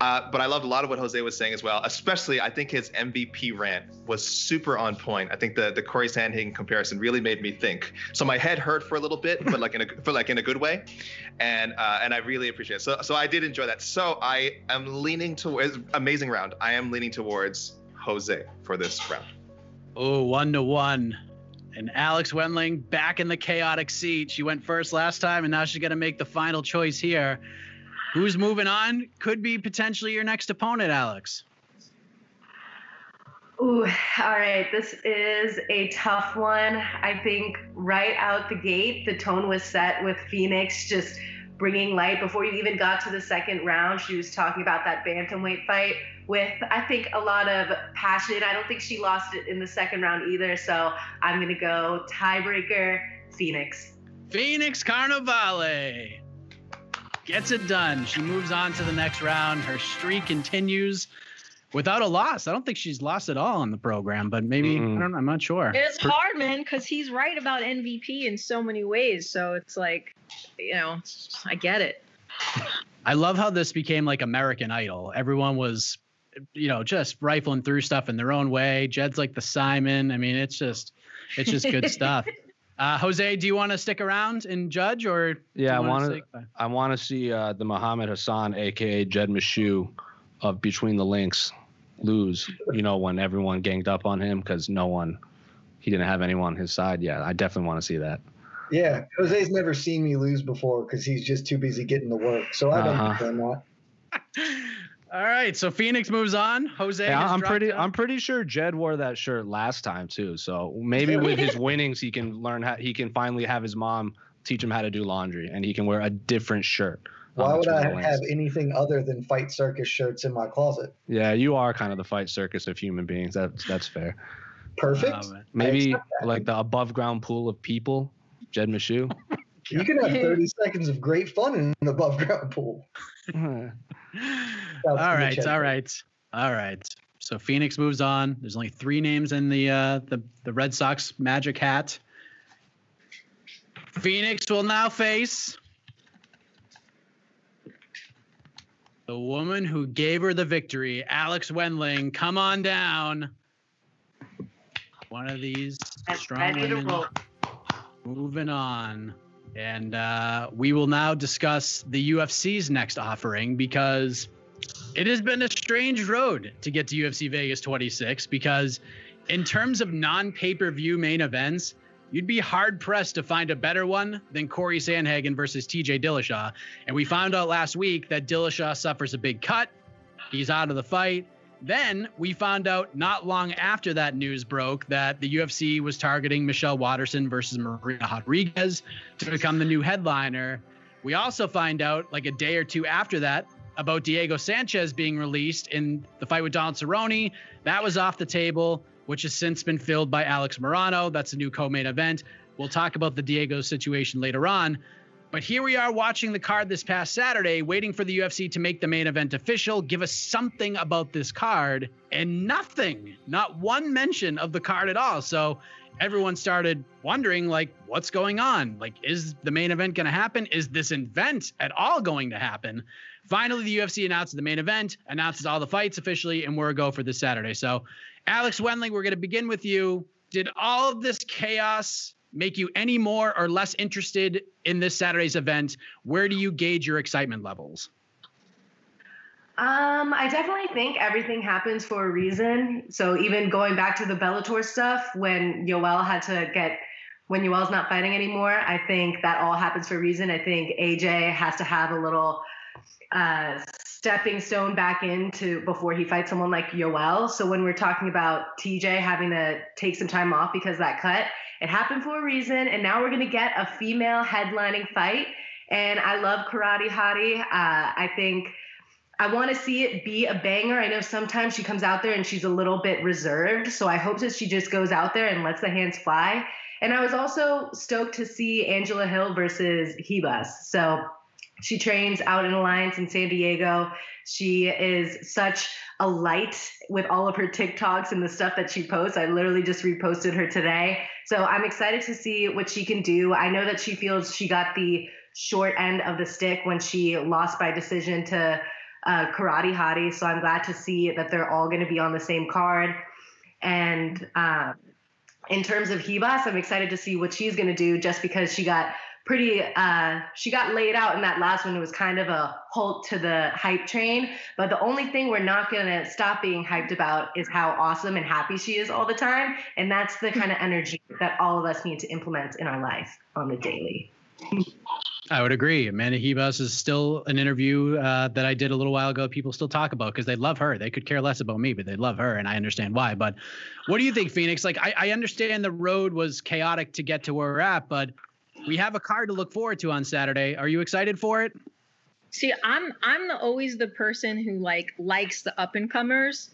Uh, but I loved a lot of what Jose was saying as well. Especially, I think his MVP rant was super on point. I think the the Corey Sandhagen comparison really made me think. So my head hurt for a little bit, but like in a for like in a good way, and uh, and I really appreciate it. So so I did enjoy that. So I am leaning towards amazing round. I am leaning towards Jose for this round. Oh, one to one. And Alex Wendling back in the chaotic seat. She went first last time, and now she's going to make the final choice here. Who's moving on? Could be potentially your next opponent, Alex. Ooh, all right. This is a tough one. I think right out the gate, the tone was set with Phoenix just bringing light. Before you even got to the second round, she was talking about that bantamweight fight with, I think, a lot of passion. I don't think she lost it in the second round either. So I'm going to go tiebreaker, Phoenix. Phoenix Carnevale gets it done. She moves on to the next round. Her streak continues without a loss. I don't think she's lost at all on the program, but maybe mm-hmm. I don't. I'm not sure. It's hard, man, because he's right about MVP in so many ways. So it's like, you know, I get it. I love how this became like American Idol. Everyone was, you know, just rifling through stuff in their own way. Jed's like the Simon. I mean, it's just, it's just good (laughs) stuff. Uh, Jose, do you want to stick around and judge, or yeah, I want to. I want to see uh, the Muhammad Hassan, aka Jed Meshew, of Between the Links, lose. You know when everyone ganged up on him because no one, he didn't have anyone on his side. Yeah, I definitely want to see that. Yeah, Jose's never seen me lose before because he's just too busy getting to work. So I don't uh-huh. understand that. (laughs) All right, so Phoenix moves on. Jose, yeah, I'm pretty. I'm pretty sure Jed wore that shirt last time too. So maybe with his winnings, he can learn how. He can finally have his mom teach him how to do laundry, and he can wear a different shirt. Why would I have anything other than fight circus shirts in my closet? Yeah, you are kind of the fight circus of human beings. That's that's fair. Perfect. Um, maybe like the above ground pool of people, Jed Meshew. (laughs) you can have 30 seconds of great fun in an above ground pool. (laughs) all right, all right, all right. So Phoenix moves on. There's only three names in the uh, the the Red Sox magic hat. Phoenix will now face the woman who gave her the victory, Alex Wendling. Come on down. One of these strong women. Moving on. And uh, we will now discuss the UFC's next offering because it has been a strange road to get to UFC Vegas 26 because, in terms of non pay per view main events, you'd be hard pressed to find a better one than Corey Sandhagen versus TJ Dillashaw. And we found out last week that Dillashaw suffers a big cut. He's out of the fight. Then we found out not long after that news broke that the UFC was targeting Michelle Waterson versus Marina Rodriguez to become the new headliner. We also find out, like a day or two after that, about Diego Sanchez being released in the fight with Donald Cerrone. That was off the table, which has since been filled by Alex Morono. That's a new co main event. We'll talk about the Diego situation later on. But here we are watching the card this past Saturday, waiting for the UFC to make the main event official, give us something about this card, and nothing, not one mention of the card at all. So everyone started wondering, like, what's going on? Like, is the main event going to happen? Is this event at all going to happen? Finally, the UFC announces the main event, announces all the fights officially, and we're a go for this Saturday. So, Alex Wendling, we're going to begin with you. Did all of this chaos make you any more or less interested in this Saturday's event? Where do you gauge your excitement levels? Um, I definitely think everything happens for a reason. So even going back to the Bellator stuff, when Yoel had to get when Yoel's not fighting anymore, I think that all happens for a reason. I think AJ has to have a little uh, stepping stone back into before he fights someone like Yoel. So when we're talking about TJ having to take some time off because that cut, it happened for a reason, and now we're gonna get a female headlining fight. And I love Karate Hottie. Uh, I think I want to see it be a banger. I know sometimes she comes out there and she's a little bit reserved. So I hope that she just goes out there and lets the hands fly. And I was also stoked to see Angela Hill versus Ribas. So she trains out in Alliance in San Diego. She is such a light with all of her TikToks and the stuff that she posts. I literally just reposted her today. So I'm excited to see what she can do. I know that she feels she got the short end of the stick when she lost by decision to uh, Karate Hottie. So I'm glad to see that they're all going to be on the same card. And uh, in terms of Ribas, I'm excited to see what she's going to do just because she got pretty uh, she got laid out in that last one it was kind of a halt to the hype train but the only thing we're not going to stop being hyped about is how awesome and happy she is all the time and that's the kind of energy that all of us need to implement in our life on the daily I would agree. Amanda Ribas is still an interview uh, that I did a little while ago. People still talk about because they love her. They could care less about me, but they love her, and I understand why. But what do you think, Phoenix? Like, I, I understand the road was chaotic to get to where we're at, but we have a card to look forward to on Saturday. Are you excited for it? See, I'm I'm the, always the person who like likes the up and comers.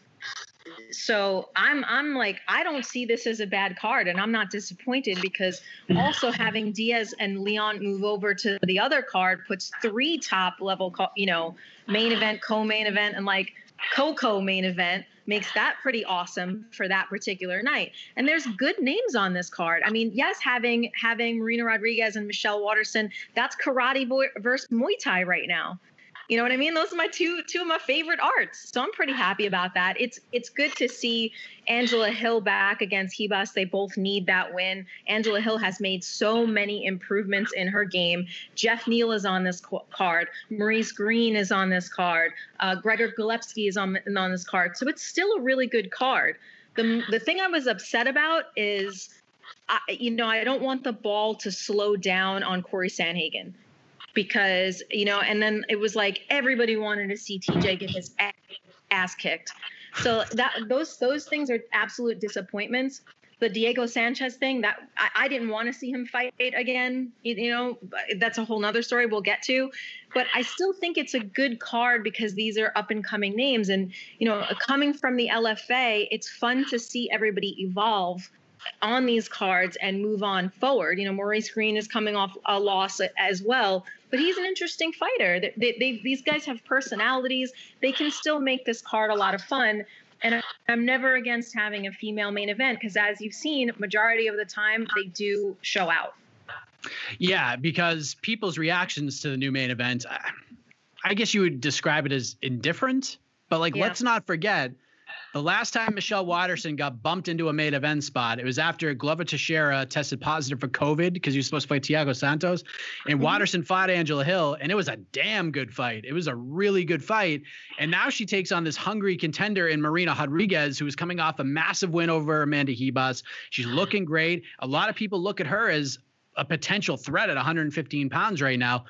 So I'm I'm like I don't see this as a bad card, and I'm not disappointed because also having Diaz and Leon move over to the other card puts three top level, you know, main event, co-main event, and like co-co main event makes that pretty awesome for that particular night. And there's good names on this card. I mean, yes, having having Marina Rodriguez and Michelle Waterson, that's karate versus Muay Thai right now. You know what I mean? Those are my two two of my favorite arts. So I'm pretty happy about that. It's it's good to see Angela Hill back against Ribas. They both need that win. Angela Hill has made so many improvements in her game. Jeff Neal is on this card. Maurice Greene is on this card. Uh, Gregor Gillespie is on on this card. So it's still a really good card. The the thing I was upset about is. I, you know, I don't want the ball to slow down on Corey Sandhagen because you know and then it was like everybody wanted to see tj get his ass kicked. So that those those things are absolute disappointments. The diego sanchez thing that i, I didn't want to see him fight again you, you know that's a whole nother story we'll get to. But i still think it's a good card because these are up and coming names. And you know coming from the lfa it's fun to see everybody evolve on these cards and move on forward. You know, Maurice Greene is coming off a loss as well, but he's an interesting fighter. They, they, they, these guys have personalities. They can still make this card a lot of fun. And I'm never against having a female main event because, as you've seen, majority of the time they do show out. Yeah, because people's reactions to the new main event, I guess you would describe it as indifferent. But like, yeah. let's not forget the last time Michelle Waterson got bumped into a main event spot, it was after Glover Teixeira tested positive for COVID because he was supposed to fight Thiago Santos. And mm-hmm. Waterson fought Angela Hill, and it was a damn good fight. It was a really good fight. And now she takes on this hungry contender in Marina Rodriguez, who is coming off a massive win over Amanda Ribas. She's looking great. A lot of people look at her as a potential threat at 115 pounds right now.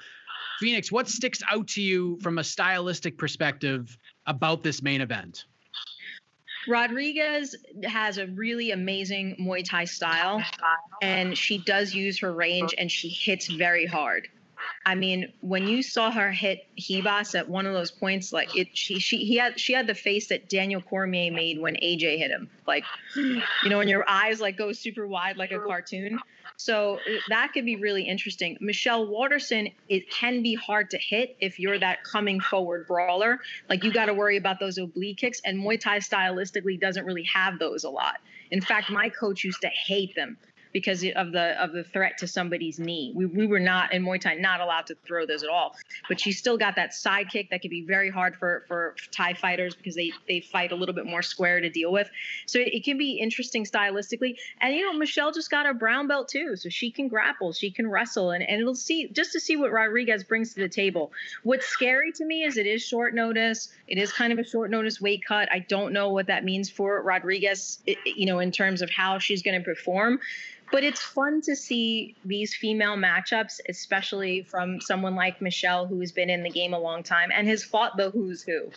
Phoenix, what sticks out to you from a stylistic perspective about this main event? Rodriguez has a really amazing Muay Thai style, and she does use her range and she hits very hard. I mean, when you saw her hit Ribas at one of those points, like it, she she he had she had the face that Daniel Cormier made when AJ hit him, like you know, when your eyes like go super wide like a cartoon. So uh, that could be really interesting. Michelle Waterson, it can be hard to hit if you're that coming forward brawler. Like you got to worry about those oblique kicks, and Muay Thai stylistically doesn't really have those a lot. In fact, my coach used to hate them because of the of the threat to somebody's knee. We, we were not in Muay Thai not allowed to throw those at all. But she still got that side kick that could be very hard for for Thai fighters because they they fight a little bit more square to deal with. So it, it can be interesting stylistically. And you know Michelle just got a brown belt too, so she can grapple, she can wrestle, and and it'll see just to see what Rodriguez brings to the table. What's scary to me is it is short notice. It is kind of a short notice weight cut. I don't know what that means for Rodriguez, you know, in terms of how she's going to perform but it's fun to see these female matchups, especially from someone like Michelle, who's been in the game a long time and has fought the who's who.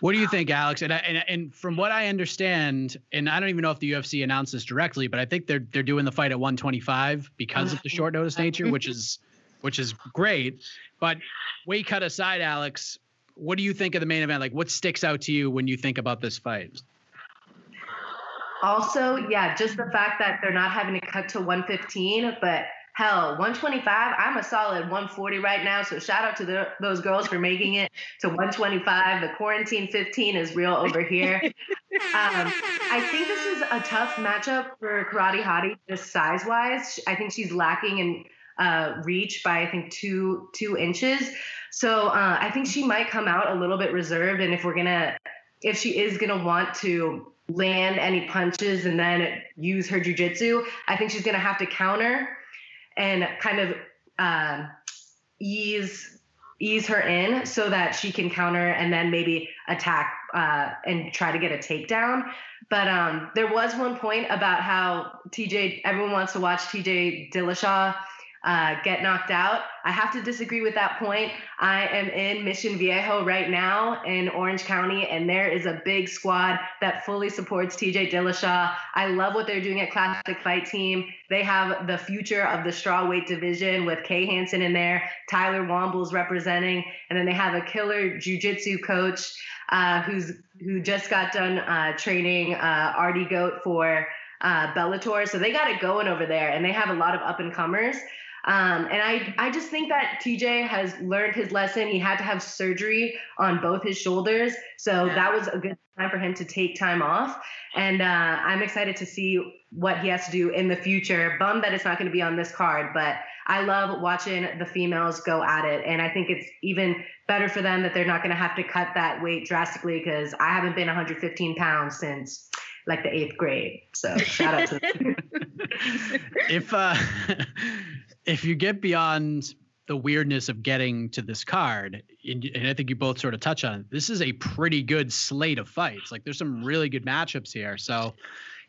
What do you think, Alex? And, and and from what I understand, and I don't even know if the UFC announced this directly, but I think they're they're doing the fight at 125 because of the short notice (laughs) nature, which is which is great. But way cut aside, Alex, what do you think of the main event? Like, what sticks out to you when you think about this fight? Also, yeah, just the fact that they're not having to cut to 115, but hell, 125, I'm a solid 140 right now. So shout out to the, those girls for making it to 125. The quarantine 15 is real over here. um, I think this is a tough matchup for Karate Hottie, just size wise. I think she's lacking in uh, reach by I think two two inches. So uh, I think she might come out a little bit reserved. And if we're gonna, if she is gonna want to land any punches and then use her jujitsu, I think she's gonna have to counter and kind of uh, ease ease her in so that she can counter and then maybe attack uh, and try to get a takedown. But um, there was one point about how TJ, everyone wants to watch TJ Dillashaw uh, get knocked out. I have to disagree with that point. I am in Mission Viejo right now in Orange County, and there is a big squad that fully supports TJ Dillashaw. I love what they're doing at Classic Fight Team. They have the future of the strawweight division with Kay Hansen in there, Tyler Womble's representing, and then they have a killer jiu-jitsu coach uh, who's who just got done uh, training uh, Artie Goat for uh, Bellator. So they got it going over there, and they have a lot of up and comers. Um, and I, I just think that TJ has learned his lesson. He had to have surgery on both his shoulders. So yeah. that was a good time for him to take time off. And uh, I'm excited to see what he has to do in the future. Bummed that it's not going to be on this card, but I love watching the females go at it. And I think it's even better for them that they're not going to have to cut that weight drastically because I haven't been 115 pounds since like the eighth grade. So shout out to (laughs) if uh (laughs) if you get beyond the weirdness of getting to this card, and, I think you both sort of touch on it, this is a pretty good slate of fights. Like there's some really good matchups here. So,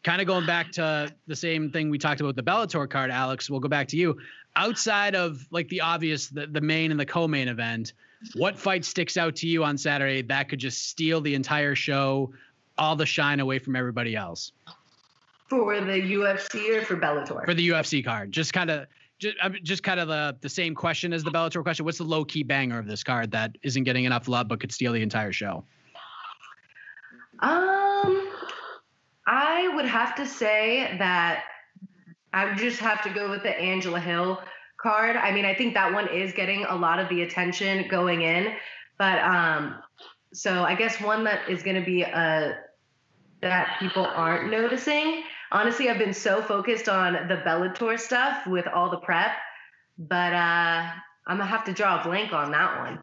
kind of going back to the same thing we talked about the Bellator card, Alex. We'll go back to you. Outside of like the obvious, the, the main and the co-main event, what fight sticks out to you on Saturday that could just steal the entire show, all the shine away from everybody else? For the UFC or for Bellator? For the UFC card, just kind of just, just kind of the the same question as the Bellator question. What's the low key banger of this card that isn't getting enough love but could steal the entire show? Um, I would have to say that I would just have to go with the Angela Hill card. I mean, I think that one is getting a lot of the attention going in, but um, so I guess one that is going to be a uh, that people aren't noticing honestly, I've been so focused on the Bellator stuff with all the prep, but uh, I'm gonna have to draw a blank on that one.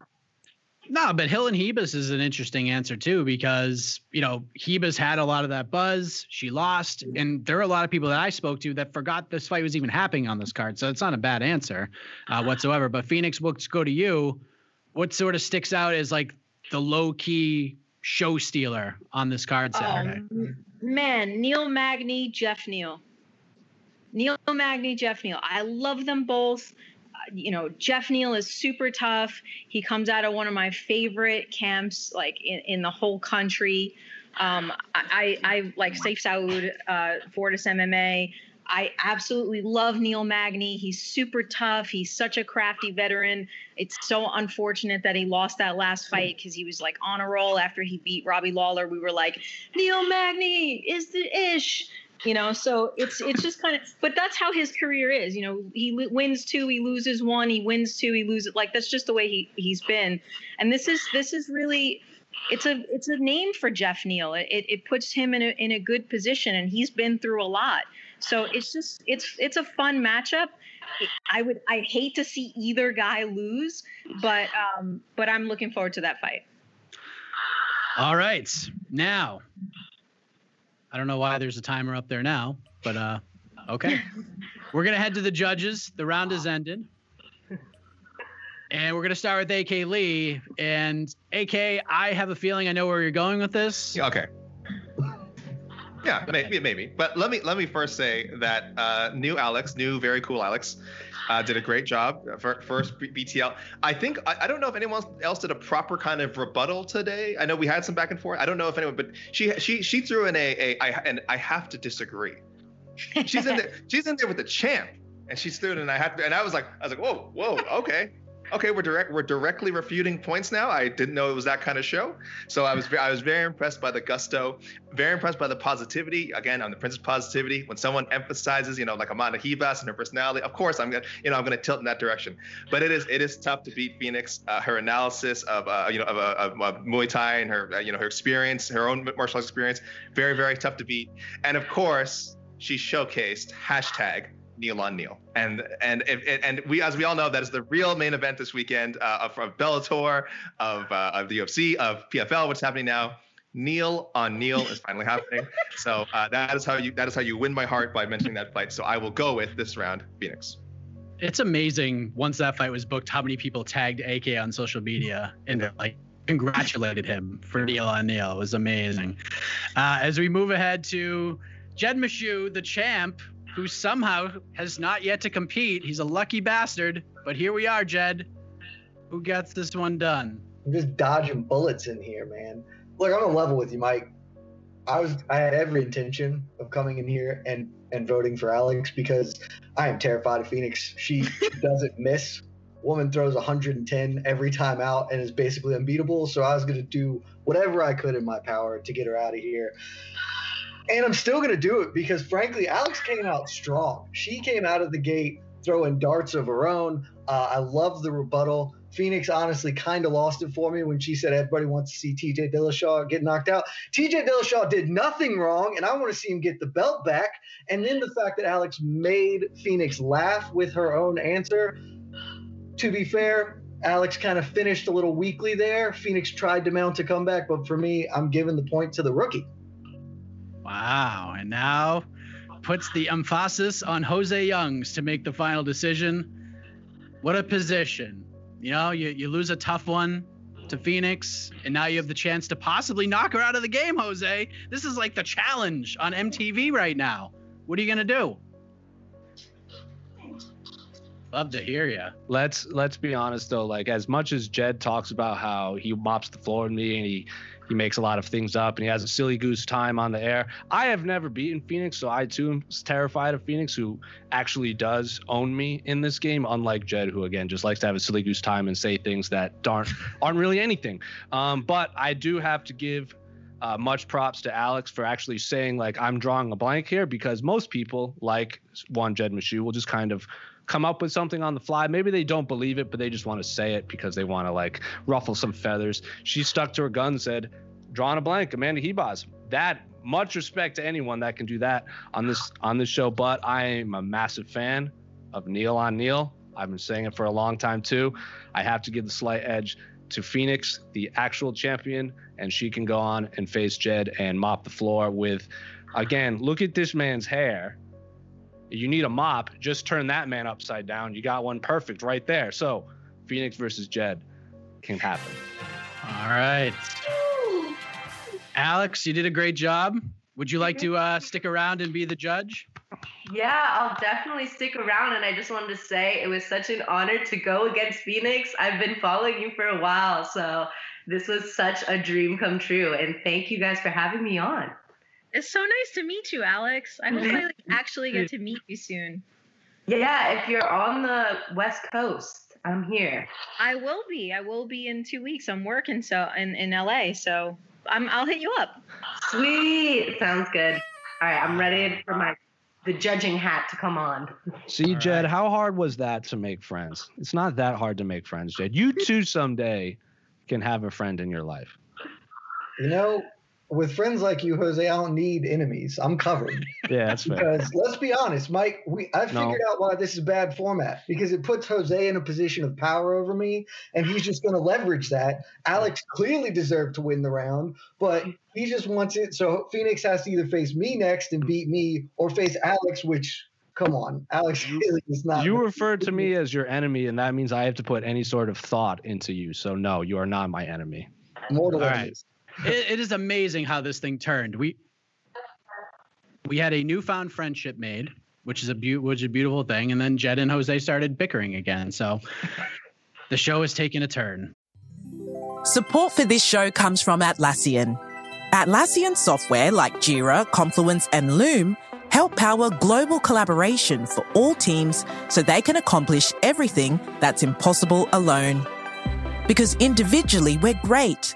No, but Hill and Ribas is an interesting answer too because you know Ribas had a lot of that buzz. She lost, and there are a lot of people that I spoke to that forgot this fight was even happening on this card. So it's not a bad answer uh, (sighs) whatsoever. But Phoenix, let's go to you. What sort of sticks out is like the low key show stealer on this card Saturday? Um, man, Neil Magny, Jeff Neal. Neil Magny, Jeff Neal. I love them both. Uh, you know, Jeff Neal is super tough. He comes out of one of my favorite camps, like in, in the whole country. Um, I, I like Sayif Saud, uh, Fortis MMA. I absolutely love Neil Magny. He's super tough. He's such a crafty veteran. It's so unfortunate that he lost that last fight because he was like on a roll after he beat Robbie Lawler. We were like, Neil Magny is the ish. You know, so it's it's just kind of, but that's how his career is. You know, he wins two, he loses one, he wins two, he loses. Like that's just the way he he's been. And this is this is really it's a it's a name for Jeff Neal. It, it puts him in a in a good position, and he's been through a lot. So it's just it's it's a fun matchup. I would I hate to see either guy lose, but um, but I'm looking forward to that fight. All right, now I don't know why there's a timer up there now, but uh, okay, (laughs) we're gonna head to the judges. The round is ended. And we're gonna start with AK Lee. And AK, I have a feeling I know where you're going with this. Okay. Yeah, maybe, maybe. But let me let me first say that uh, new Alex, new very cool Alex, uh, did a great job. for First BTL. I think I, I, don't know if anyone else did a proper kind of rebuttal today. I know we had some back and forth. I don't know if anyone, but she she she threw in a, a I, and I have to disagree. She's in there. (laughs) she's in there with the champ, and she's threw it, and I had to, and I was like I was like whoa whoa okay. Okay, we're direct, we're directly refuting points now. I didn't know it was that kind of show, so I was, I was very impressed by the gusto, very impressed by the positivity. Again, on the Princess positivity, when someone emphasizes, you know, like Amanda Ribas and her personality, of course, I'm gonna, you know, I'm gonna tilt in that direction. But it is, it is tough to beat Phoenix. Uh, her analysis of, uh, you know, of, uh, of, of Muay Thai and her, uh, you know, her experience, her own martial arts experience, very, very tough to beat. And of course, she showcased hashtag Neil on Neil, and and and we as we all know that is the real main event this weekend uh, of, of Bellator, of uh, of the UFC, of PFL, what's happening now. Neil on Neil is finally happening. (laughs) So uh, that is how you that is how you win my heart by mentioning that fight. So I will go with this round, Phoenix. It's amazing once that fight was booked, how many people tagged AK on social media and like congratulated him for Neil on Neil. It was amazing. Uh, as we move ahead to Jed Meshew, the champ, who somehow has not yet to compete. He's a lucky bastard, but here we are, Jed. Who gets this one done? I'm just dodging bullets in here, man. Look, I'm on level with you, Mike. I was I had every intention of coming in here and and voting for Alex because I am terrified of Phoenix. She, she (laughs) doesn't miss. Woman throws 110 every time out and is basically unbeatable. So I was gonna do whatever I could in my power to get her out of here and I'm still going to do it because, frankly, Alex came out strong. She came out of the gate throwing darts of her own. Uh, I love the rebuttal. Phoenix honestly kind of lost it for me when she said everybody wants to see TJ Dillashaw get knocked out. TJ Dillashaw did nothing wrong, and I want to see him get the belt back. And then the fact that Alex made Phoenix laugh with her own answer. To be fair, Alex kind of finished a little weakly there. Phoenix tried to mount a comeback, but for me, I'm giving the point to the rookie. Wow. And now puts the emphasis on Jose Youngs to make the final decision. What a position. You know, you, you lose a tough one to Phoenix, and now you have the chance to possibly knock her out of the game, Jose. This is like the challenge on MTV right now. What are you going to do? Love to hear you. Let's let's be honest though. Like as much as Jed talks about how he mops the floor with me and he he makes a lot of things up and he has a silly goose time on the air. I have never beaten Phoenix, so I too am terrified of Phoenix, who actually does own me in this game, unlike Jed, who again just likes to have a silly goose time and say things that aren't aren't really anything. Um, but I do have to give uh, much props to Alex for actually saying like I'm drawing a blank here because most people like one Jed Meshew will just kind of come up with something on the fly. Maybe they don't believe it, but they just want to say it because they want to like ruffle some feathers. She stuck to her gun, said, "Drawing a blank, Amanda Ribas." That much respect to anyone that can do that on this on this show. But I am a massive fan of Neil on Neil. I've been saying it for a long time too. I have to give the slight edge to Phoenix, the actual champion, and she can go on and face Jed and mop the floor with. Again, look at this man's hair you need a mop, just turn that man upside down. You got one perfect right there. So, Phoenix versus Jed can happen. All right. Alex, you did a great job. Would you like to uh, stick around and be the judge? Yeah, I'll definitely stick around. And I just wanted to say it was such an honor to go against Phoenix. I've been following you for a while. So this was such a dream come true. And thank you guys for having me on. It's so nice to meet you, Alex. I hope I like, actually get to meet you soon. Yeah, if you're on the West Coast, I'm here. I will be. I will be in two weeks. I'm working so in, in LA, so I'm I'll hit you up. Sweet. Sounds good. All right, I'm ready for my the judging hat to come on. See, All Jed, right. how hard was that to make friends? It's not that hard to make friends, Jed. You too someday can have a friend in your life. You know, with friends like you, Jose, I don't need enemies. I'm covered. (laughs) Yeah, that's fair. Because let's be honest, Mike, we I figured no. out why this is bad format because it puts Jose in a position of power over me, and he's just going to leverage that. Alex clearly deserved to win the round, but he just wants it. So Phoenix has to either face me next and hmm. beat me, or face Alex, which come on, Alex (laughs) really is not. You refer to me as your enemy, and that means I have to put any sort of thought into you. So no, you are not my enemy. Mortal enemies it, it is amazing how this thing turned. We we had a newfound friendship made, which is a be- which is a beautiful thing, and then Jed and Jose started bickering again. So the show is taking a turn. Support for this show comes from Atlassian. Atlassian software like Jira, Confluence, and Loom help power global collaboration for all teams so they can accomplish everything that's impossible alone. Because individually we're great,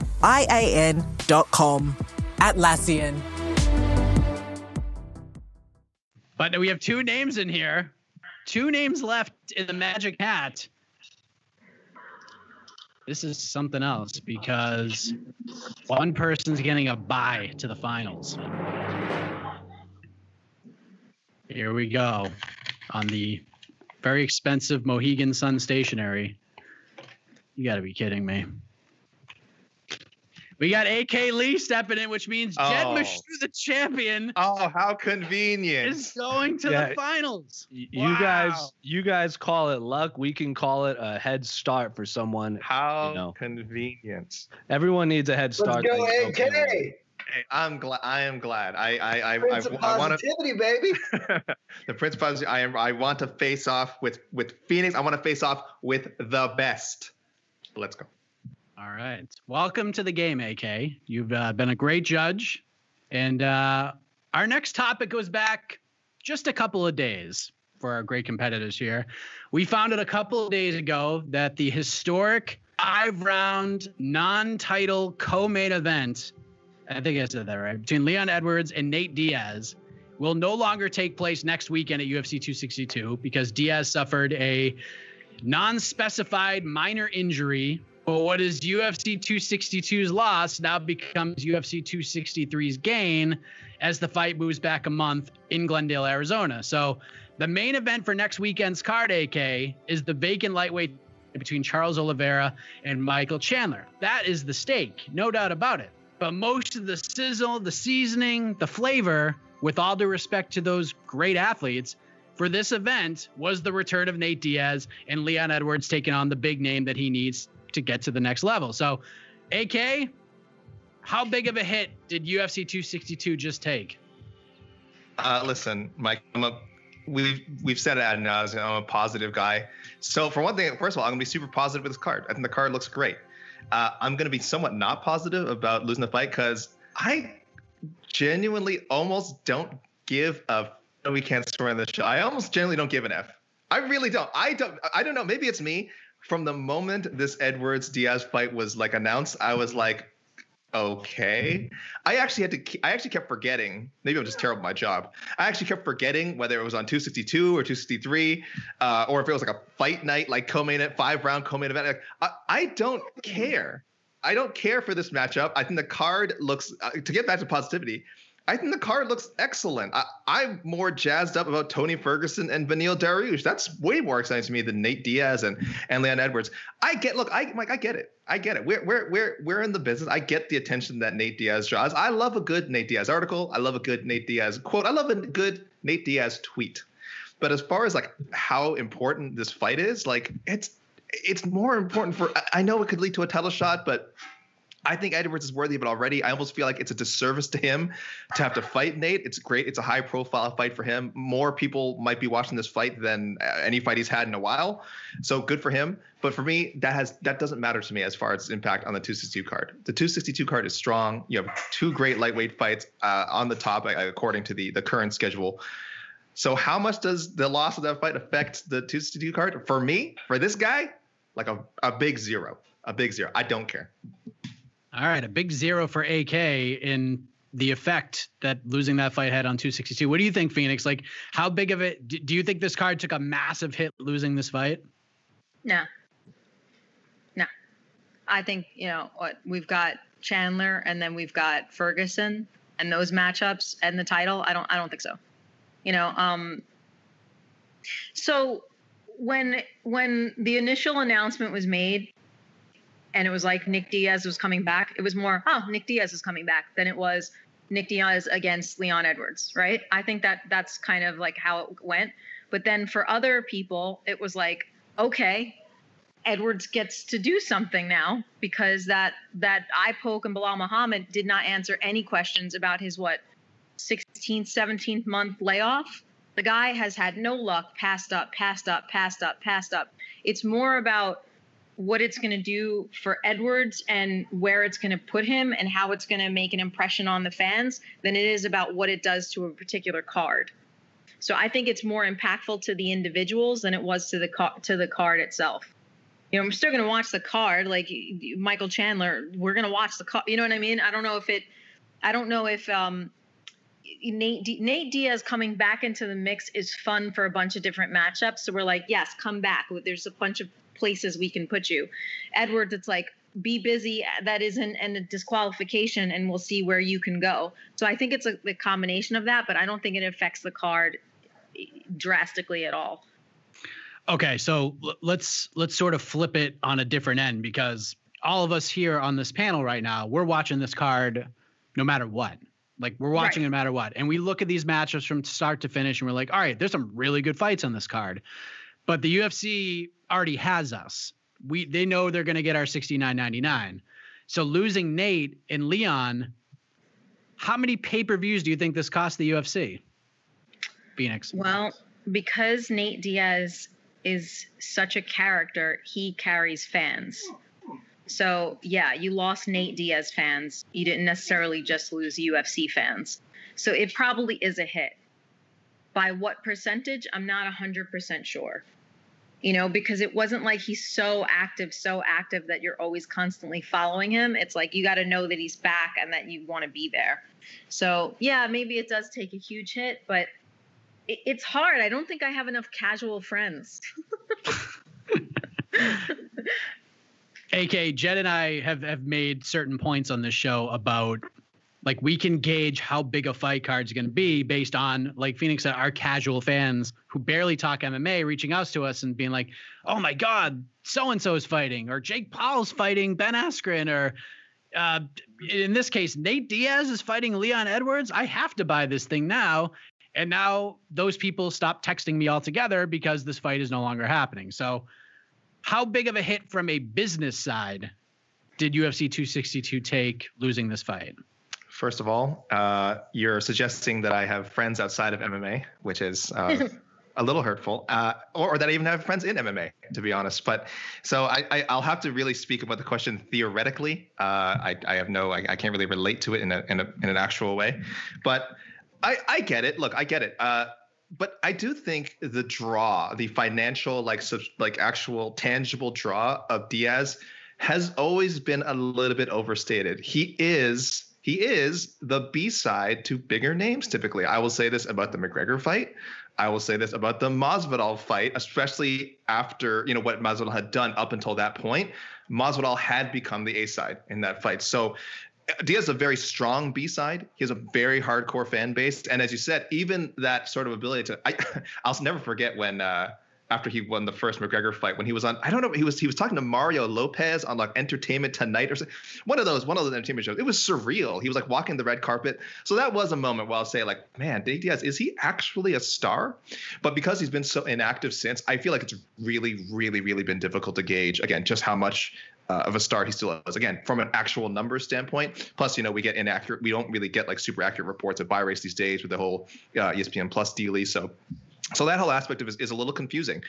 I A N.com. Atlassian. But we have two names in here, two names left in the magic hat. This is something else because one person's getting a bye to the finals. Here we go on the very expensive Mohegan Sun stationery. You got to be kidding me. We got AK Lee stepping in, which means Jed Oh. Meshew, the champion, Oh, how convenient. is going to Yeah. the finals. Y- You guys, you guys call it luck. We can call it a head start for someone. How You know. convenient. Everyone needs a head start. Let's start. go, Thanks, AK. okay. Hey, I'm glad. I am glad. I I I, I, Prince of I want to. positivity, baby. (laughs) the Prince of Positive. I am. I want to face off with with Phoenix. I want to face off with the best. Let's go. All right. Welcome to the game, AK. You've uh, been a great judge. And uh, our next topic goes back just a couple of days for our great competitors here. We found out a couple of days ago that the historic five round non title co main event, I think I said that right, between Leon Edwards and Nate Diaz will no longer take place next weekend at UFC 262 because Diaz suffered a non specified minor injury. But what is UFC 262's loss now becomes UFC 263's gain as the fight moves back a month in Glendale, Arizona. So the main event for next weekend's card, AK, is the vacant lightweight between Charles Oliveira and Michael Chandler. That is the stake, no doubt about it. But most of the sizzle, the seasoning, the flavor, with all due respect to those great athletes, for this event was the return of Nate Diaz and Leon Edwards taking on the big name that he needs to get to the next level. So, AK, how big of a hit did UFC 262 just take? Uh, listen, Mike. I'm a. We've we've said it ad nauseum. I'm a positive guy. So for one thing, first of all, I'm gonna be super positive with this card. I think the card looks great. Uh, I'm gonna be somewhat not positive about losing the fight because I genuinely almost don't give a. We can't on the show. I almost genuinely don't give an F. I really don't. I don't. I don't know. Maybe it's me. From the moment this Edwards Diaz fight was like announced, I was like, okay. I actually had to. I actually kept forgetting. Maybe I'm just terrible at my job. I actually kept forgetting whether it was on 262 or 263, uh, or if it was like a fight night, like co-main event, five round co-main event. Like, I, I don't care. I don't care for this matchup. I think the card looks. Uh, to get back to positivity, I think the card looks excellent. I, I'm more jazzed up about Tony Ferguson and Beneil Dariush. That's way more exciting to me than Nate Diaz and and Leon Edwards. I get. Look, I Mike, I get it. I get it. We're we're we're we're in the business. I get the attention that Nate Diaz draws. I love a good Nate Diaz article. I love a good Nate Diaz quote. I love a good Nate Diaz tweet. But as far as like how important this fight is, like it's it's more important for. I know it could lead to a title shot, but I think Edwards is worthy it already. I almost feel like it's a disservice to him to have to fight Nate. It's great. It's a high profile fight for him. More people might be watching this fight than uh, any fight he's had in a while. So good for him. But for me, that has that doesn't matter to me as far as impact on the 262 card. The 262 card is strong. You have two great lightweight fights uh, on the top, uh, according to the the current schedule. So how much does the loss of that fight affect the 262 card? For me, for this guy, like a, a big zero. A big zero. I don't care. All right, a big zero for AK in the effect that losing that fight had on 262. What do you think, Phoenix? Like, how big of it do, you think this card took a massive hit losing this fight? No, no. I think you know what we've got Chandler and then we've got Ferguson and those matchups and the title. I don't I don't think so. You know, um so when when the initial announcement was made and it was like Nick Diaz was coming back, it was more, oh, Nick Diaz is coming back than it was Nick Diaz against Leon Edwards, right? I think that that's kind of like how it went. But then for other people, it was like, okay, Edwards gets to do something now because that that eye poke and Belal Muhammad did not answer any questions about his what 16th, 17th month layoff. The guy has had no luck, passed up, passed up, passed up, passed up. It's more about what it's going to do for Edwards and where it's going to put him and how it's going to make an impression on the fans than it is about what it does to a particular card. So I think it's more impactful to the individuals than it was to the car- to the card itself. You know, I'm still going to watch the card like Michael Chandler. We're going to watch the card. You know what I mean? I don't know if it. I don't know if um, Nate D- Nate Diaz coming back into the mix is fun for a bunch of different matchups. So we're like, yes, come back. There's a bunch of places we can put you. Edwards, it's like be busy. That isn't and a disqualification, and we'll see where you can go. So I think it's a, a combination of that, but I don't think it affects the card eh, drastically at all. Okay, so l- let's let's sort of flip it on a different end because all of us here on this panel right now, we're watching this card no matter what. Like we're watching right. no matter what. And we look at these matchups from start to finish and we're like, all right, there's some really good fights on this card. But the UFC already has us. We they know they're gonna get our 69.99. So losing Nate and Leon, how many pay-per-views do you think this cost the UFC? Phoenix. Well, because Nate Diaz is such a character, he carries fans. So, yeah, you lost Nate Diaz fans. You didn't necessarily just lose UFC fans. So, it probably is a hit. By what percentage? I'm not 100% sure. You know, because it wasn't like he's so active, so active that you're always constantly following him. It's like you got to know that he's back and that you want to be there. So, yeah, maybe it does take a huge hit, but it's hard. I don't think I have enough casual friends. (laughs) AK, Jed and I have have made certain points on this show about like we can gauge how big a fight card's going to be based on like Phoenix said, our casual fans who barely talk MMA reaching out to us and being like, "Oh my God, so and so is fighting," or Jake Paul's fighting Ben Askren, or uh, in this case, Nate Diaz is fighting Leon Edwards. I have to buy this thing now. And now those people stop texting me altogether because this fight is no longer happening. So, how big of a hit from a business side did UFC 262 take losing this fight? First of all, uh, you're suggesting that I have friends outside of MMA, which is uh, (laughs) a little hurtful, uh, or, or, that I even have friends in MMA, to be honest. But so I, I, will have to really speak about the question theoretically. Uh, I, I have no, I, I can't really relate to it in a, in, a, in an actual way. But I, I get it. Look, I get it. Uh, but I do think the draw, the financial, like, sub, like actual tangible draw of Diaz has always been a little bit overstated. He is he is the B side to bigger names typically. I will say this about the McGregor fight. I will say this about the Masvidal fight, especially after you know what Masvidal had done up until that point. Masvidal had become the A side in that fight. So Diaz is a very strong B side. He has a very hardcore fan base, and as you said, even that sort of ability to I, (laughs) I'll never forget when uh, after he won the first McGregor fight when he was on I don't know he was he was talking to Mario Lopez on like Entertainment Tonight or something one of those one of those entertainment shows. It was surreal. He was like walking the red carpet. So that was a moment where I'll say like, man, Dave Diaz is he actually a star? But because he's been so inactive since, I feel like it's really really really been difficult to gauge again just how much uh, of a star he still is. Again, from an actual numbers standpoint. Plus, you know, we get inaccurate. We don't really get like super accurate reports of buy race these days with the whole uh, ESPN Plus dealy. So, so that whole aspect of it is, is a little confusing.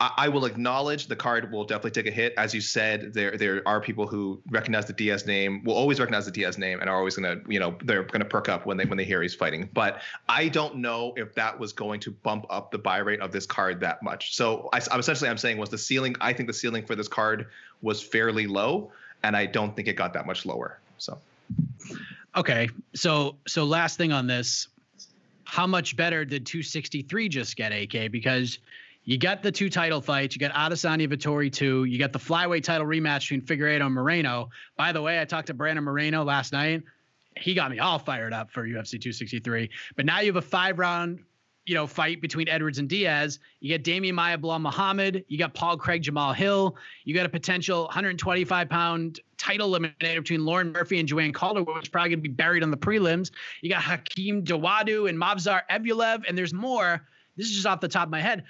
I, will acknowledge the card will definitely take a hit. As you said, there there are people who recognize the Diaz name, will always recognize the Diaz name, and are always gonna, you know, they're gonna perk up when they when they hear he's fighting. But I don't know if that was going to bump up the buy rate of this card that much. So I, I'm essentially I'm saying was the ceiling. I think the ceiling for this card was fairly low, and I don't think it got that much lower. So. Okay, so so last thing on this, how much better did 263 just get, AK? Because You got the two title fights. You got Adesanya Vettori two. You got the flyweight title rematch between Figueiredo and Moreno. By the way, I talked to Brandon Moreno last night. He got me all fired up for UFC 263. But now you have a five round, you know, fight between Edwards and Diaz. You got Demian Maia Belal Muhammad. You got Paul Craig Jamahal Hill. You got a potential 125 pound title eliminator between Lauren Murphy and Joanne Calder, which is probably going to be buried on the prelims. You got Hakeem Dawodu and Movsar Evloev, and there's more. This is just off the top of my head.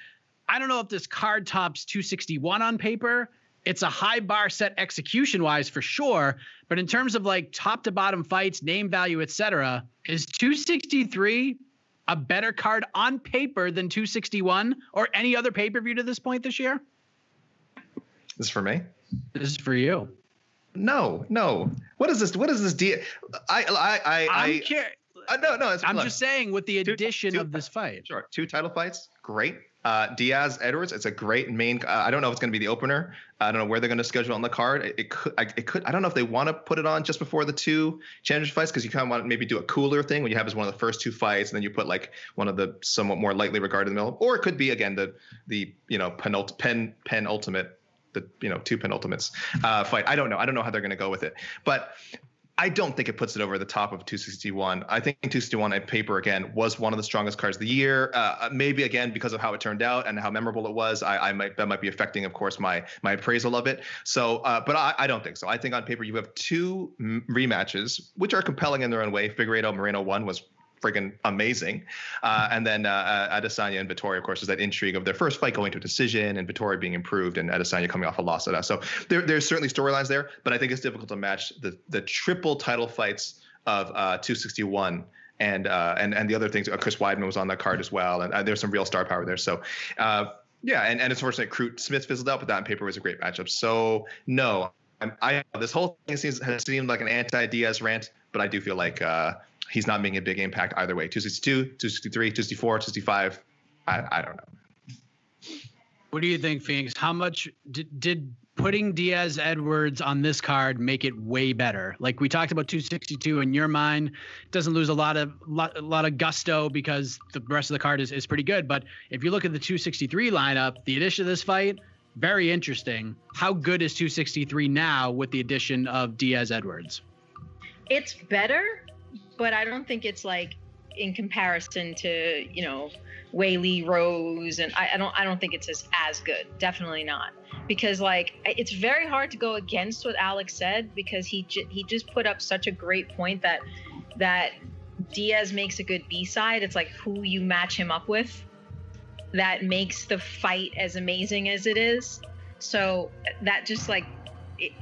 I don't know if this card tops 261 on paper. It's a high bar set execution wise for sure, but in terms of like top to bottom fights, name value, etc., is 263 a better card on paper than 261 or any other pay per view to this point this year? This is for me. This is for you. No, no. What is this? What is this deal? I, I, I, I'm I, care- uh, no, no. It's, I'm look, just saying with the Two- addition two- of this fight. Sure. Two title fights, great. Uh, Diaz Edwards, it's a great main. Uh, I don't know if it's going to be the opener. I don't know where they're going to schedule on the card. It, it could. I, it could. I don't know if they want to put it on just before the two championship fights because you kind of want to maybe do a cooler thing when you have as one of the first two fights, and then you put like one of the somewhat more lightly regarded in the middle, or it could be again the the you know penult pen penultimate the you know two penultimates uh, fight. I don't know. I don't know how they're going to go with it, but I don't think it puts it over the top of 261. I think 261 at paper again was one of the strongest cards of the year. Uh, maybe again because of how it turned out and how memorable it was. I, I might that might be affecting, of course, my my appraisal of it. So, uh, but I, I don't think so. I think on paper you have two rematches which are compelling in their own way. Figueiredo Moreno one was friggin' amazing. Uh, and then uh, uh, Adesanya and Vettori, of course, is that intrigue of their first fight going to a decision and Vettori being improved and Adesanya coming off a loss at us. So there, there's certainly storylines there, but I think it's difficult to match the the triple title fights of uh, 261. And, uh, and and the other things, uh, Chris Weidman was on that card as well, and uh, there's some real star power there. So, yeah, and, and it's unfortunate Crute Smith fizzled out, but that on paper was a great matchup. So no, I'm, I this whole thing seems has seemed like an anti-Diaz rant, but I do feel like he's not making a big impact either way. 262, 263, 264, 265. I, I don't know. What do you think, Phoenix? How much did, did putting Diaz Edwards on this card make it way better? Like we talked about 262 in your mind, doesn't lose a lot of lot, a lot of gusto because the rest of the card is, is pretty good. But if you look at the 263 lineup, the addition of this fight, very interesting. How good is 263 now with the addition of Diaz Edwards? It's better, but I don't think it's like in comparison to you know Weili Rose, and I, I don't I don't think it's as as good. Definitely not because like it's very hard to go against what Alex said because he he just put up such a great point that that Diaz makes a good B side. It's like who you match him up with that makes the fight as amazing as it is. So that just like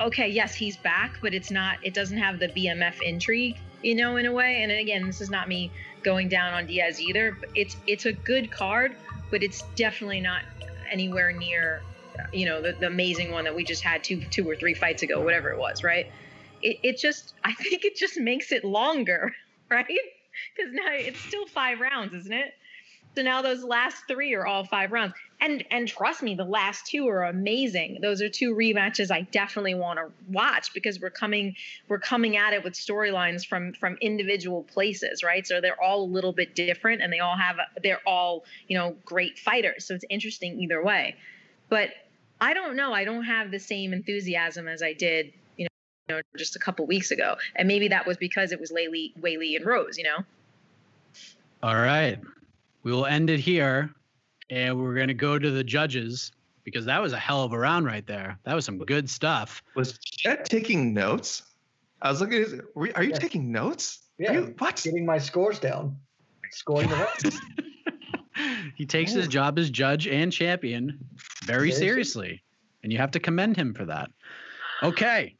okay, yes, he's back, but it's not it doesn't have the BMF intrigue, you know, in a way. And again, this is not me going down on Diaz either. But it's it's a good card, but it's definitely not anywhere near you know the, the amazing one that we just had two two or three fights ago, whatever it was, right? It it just I think it just makes it longer, (laughs) right? Because now it's still five rounds, isn't it? So now those last three are all five rounds. And and trust me, the last two are amazing. Those are two rematches I definitely want to watch because we're coming we're coming at it with storylines from from individual places, right? So they're all a little bit different and they all have they're all, you know, great fighters. So it's interesting either way. But I don't know, I don't have the same enthusiasm as I did, you know, you know just a couple weeks ago. And maybe that was because it was Laylee, Weili and Rose, you know. All right. We will end it here and we're going to go to the judges because that was a hell of a round right there. That was some good stuff. Was Chet taking notes? I was looking at his, were- are you Yeah. taking notes? Yeah, you, what? getting my scores down, scoring the rest. (laughs) He takes his job as judge and champion very Very seriously, and you have to commend him for that. Okay,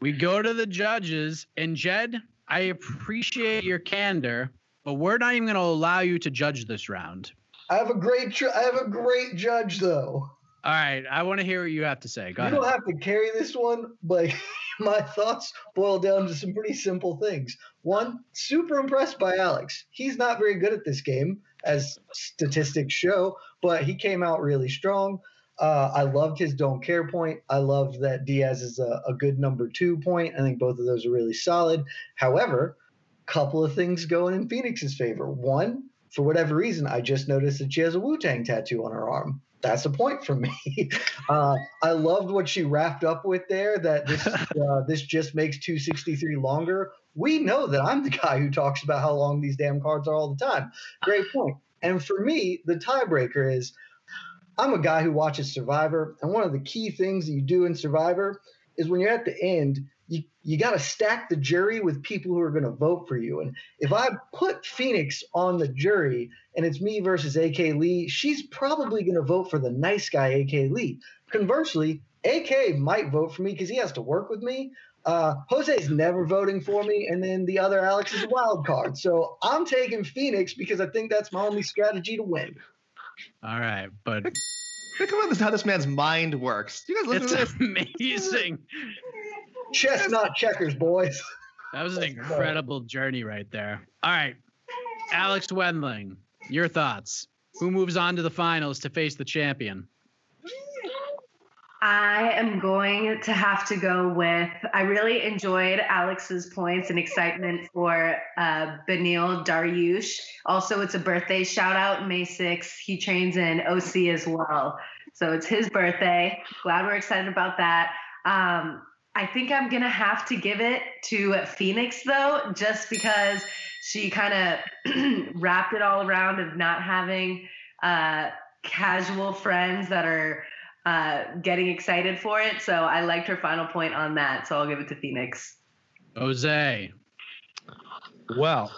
we go to the judges, and Jed, I appreciate your candor, but we're not even going to allow you to judge this round. I have a great, tr- I have a great judge though. All right, I want to hear what you have to say. Go you ahead. don't have to carry this one, but (laughs) my thoughts boil down to some pretty simple things. One, super impressed by Alex. He's not very good at this game, as statistics show, but he came out really strong. Uh, I loved his don't care point. I loved that Diaz is a, a good number two point. I think both of those are really solid. However, couple of things going in Phoenix's favor. One, for whatever reason, I just noticed that she has a Wu Tang tattoo on her arm. that's a point for me. (laughs) Uh, I loved what she wrapped up with there. That this (laughs) uh, this just makes 263 longer. We know that I'm the guy who talks about how long these damn cards are all the time. Great point. And for me, the tiebreaker is I'm a guy who watches Survivor, and one of the key things that you do in Survivor is when you're at the end, you, you got to stack the jury with people who are going to vote for you. And if I put Phoenix on the jury and it's me versus AK Lee, she's probably going to vote for the nice guy, AK Lee. Conversely, AK might vote for me because he has to work with me. Uh, Jose's never voting for me, and then the other Alex is a wild card. So I'm taking Phoenix because I think that's my only strategy to win. All right, but Think about this, how this man's mind works. You guys listen it's to this? amazing. (laughs) Chestnut checkers, boys. That was an incredible journey right there. All right, Alex Wendling, your thoughts. Who moves on to the finals to face the champion? I am going to have to go with. I really enjoyed Alex's points and excitement for uh, Beneil Dariush. Also, it's a birthday shout out, May 6th. He trains in OC as well. So it's his birthday. Glad we're excited about that. Um, I think I'm going to have to give it to Phoenix, though, just because she kind of (clears throat) wrapped it all around of not having uh, casual friends that are uh, getting excited for it. So I liked her final point on that. So I'll give it to Phoenix. Jose. Well,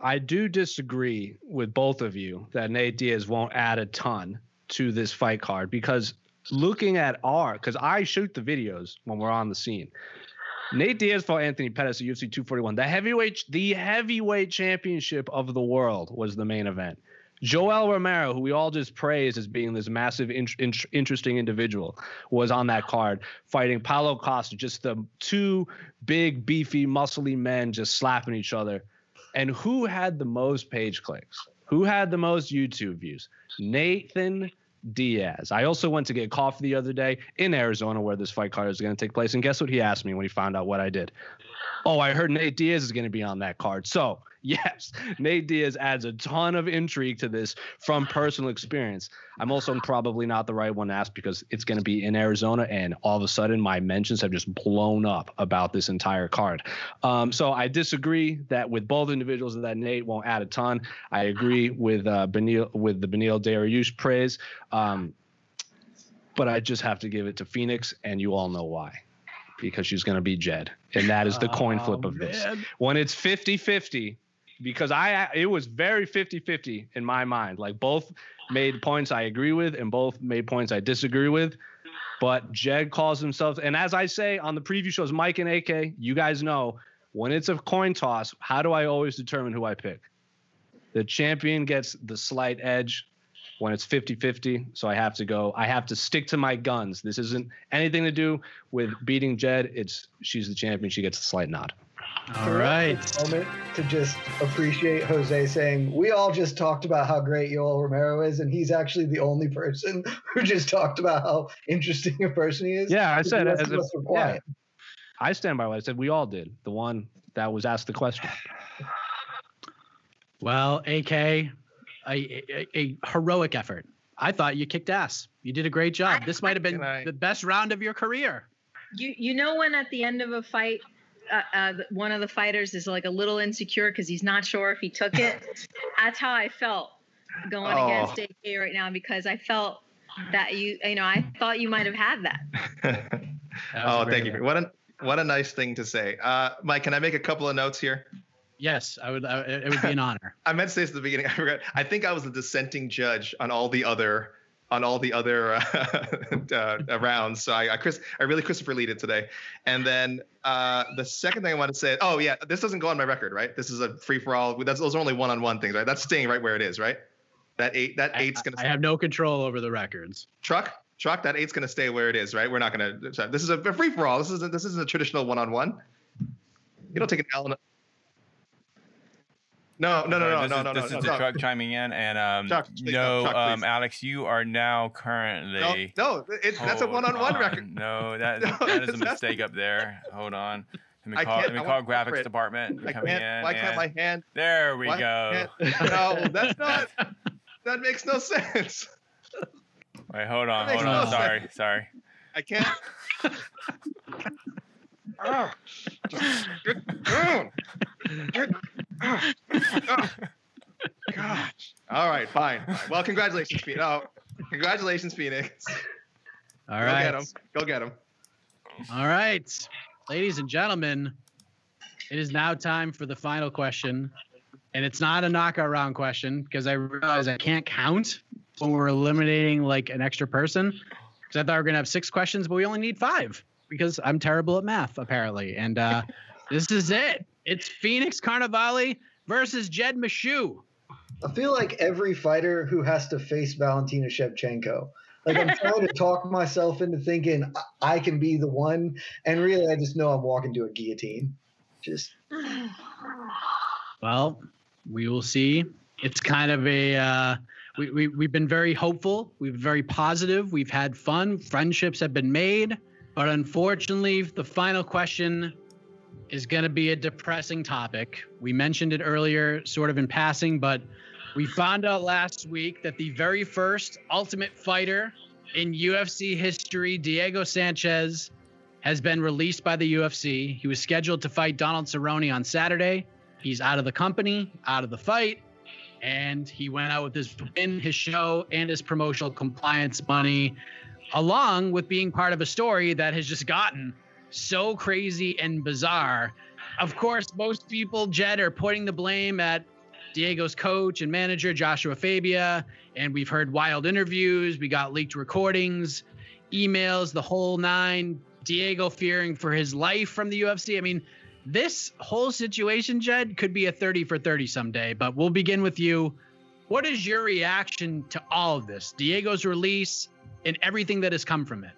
I do disagree with both of you that Nate Diaz won't add a ton to this fight card because looking at our, because I shoot the videos when we're on the scene. Nate Diaz fought Anthony Pettis at UFC 241. The heavyweight, the heavyweight championship of the world was the main event. Yoel Romero, who we all just praised as being this massive, in, in, interesting individual, was on that card fighting Paulo Costa, just the two big, beefy, muscly men just slapping each other. And who had the most page clicks? Who had the most YouTube views? Nathan Diaz. I also went to get coffee the other day in Arizona where this fight card is going to take place. And guess what he asked me when he found out what I did? Oh, I heard Nate Diaz is going to be on that card. So, (laughs) yes, Nate Diaz adds a ton of intrigue to this from personal experience. I'm also probably not the right one to ask because it's going to be in Arizona, and all of a sudden my mentions have just blown up about this entire card. Um, so I disagree that with both individuals that Nate won't add a ton. I agree with uh, Beneil, with the Beneil Dariush praise, um, but I just have to give it to Phoenix, and you all know why because she's going to be Jed. And that is the coin flip oh, of this. When it's 50 50, because I it was very 50 50 in my mind. Like both made points I agree with and both made points I disagree with. But Jed calls himself, and as I say on the preview shows, Mike and AK, you guys know when it's a coin toss, how do I always determine who I pick? The champion gets the slight edge when it's 50-50 so i have to go i have to stick to my guns. This isn't anything to do with beating jed. It's she's the champion. She gets a slight nod. All right. Moment to just appreciate jose saying we all just talked about how great yoel romero is and he's actually the only person (laughs) who just talked about how interesting a person he is. Yeah i said The as of a- us yeah. i stand by what i said. We all did. The one that was asked the question. Well, AK, a, a, a heroic effort. I thought you kicked ass. You did a great job. This might have been the best round of your career. You you know when at the end of a fight, uh, uh, one of the fighters is like a little insecure because he's not sure if he took it. (laughs) That's how I felt going Oh. against AK right now because I felt that you you know I thought you might have had that. (laughs) (laughs) oh, thank you. What a what a nice thing to say. Uh, Mike, can I make a couple of notes here? Yes, I would. I, it would be an (laughs) honor. I meant to say this at the beginning. I forgot. I think I was the dissenting judge on all the other on all the other (laughs) uh, uh, rounds. So I, I Chris, I really Christopher Lee it today. And then uh, the second thing I want to say, oh yeah, this doesn't go on my record, right? This is a free for all. That's those are only one on one things, right? That's staying right where it is, right? That eight, that eight's gonna. I have no control over the records. truck truck that eight's going to stay where it is right we're not going to this is a free for all this isn't this isn't a traditional one-on-one you don't take an L a- no no no no no this no is, no this no is the truck chiming in, and um, Chuck, no, Chuck, um. Alex, you are now currently. no, no it, that's a one-on-one on. record No, (laughs) that No, that is a mistake up there. Hold on. Let me call. Let me call want to go for graphics department. I coming can't, in. why can't and- my hand There we why go. (laughs) no that's not that makes no sense Wait, hold on, hold on. no Sorry, sense. sorry. I can't. (laughs) oh. Get down. Get- oh. Oh. Gosh. All right, fine. fine. Well, congratulations, Phoenix. Oh, congratulations, Phoenix. All Go get him. Go get him. All right, ladies and gentlemen, it is now time for the final question. And it's not a knockout round question because I realize I can't count when we're eliminating like an extra person. Because I thought we were going to have six questions, but we only need five because I'm terrible at math, apparently. And uh, this is it. It's Phoenix Carnevale versus Jed Meshew. I feel like every fighter who has to face Valentina Shevchenko. Like I'm trying to talk (laughs) myself into thinking I- I can be the one, and really I just know I'm walking to a guillotine. Just Well, we will see. It's kind of a uh, we, we we've been very hopeful. We've been very positive. We've had fun. Friendships have been made, but unfortunately, the final question is going to be a depressing topic. We mentioned it earlier, sort of in passing, but we found out last week that the very first Ultimate Fighter in UFC history, Diego Sanchez, has been released by the UFC. He was scheduled to fight Donald Cerrone on Saturday. He's out of the company, out of the fight, and he went out with his win, his show, and his promotional compliance money, along with being part of a story that has just gotten so crazy and bizarre. Of course, most people, Jed, are putting the blame at Diego's coach and manager, Joshua Fabia, and we've heard wild interviews. We got leaked recordings, emails, the whole nine. Diego fearing for his life from the UFC. I mean, this whole situation, Jed, could be a 30 for 30 someday, but we'll begin with you. What is your reaction to all of this? Diego's release and everything that has come from it.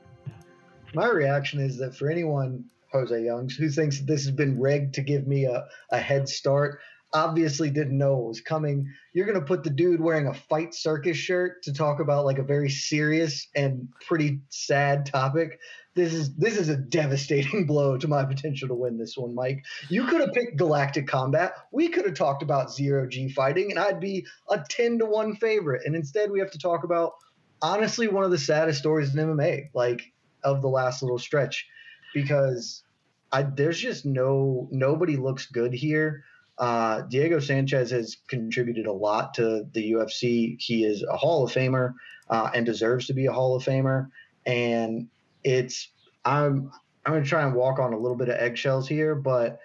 My reaction is that for anyone, Jose Youngs, who thinks this has been rigged to give me a, a head start, obviously didn't know it was coming. You're going to put the dude wearing a fight circus shirt to talk about like a very serious and pretty sad topic. This is this is a devastating (laughs) blow to my potential to win this one, Mike. You could have picked Galactic Combat. We could have talked about zero G fighting, and I'd be a ten to one favorite. And instead, we have to talk about honestly one of the saddest stories in MMA, like of the last little stretch, because I there's just no nobody looks good here. Uh, Diego Sanchez has contributed a lot to the UFC. He is a Hall of Famer uh, and deserves to be a Hall of Famer. And it's I'm I'm gonna try and walk on a little bit of eggshells here, but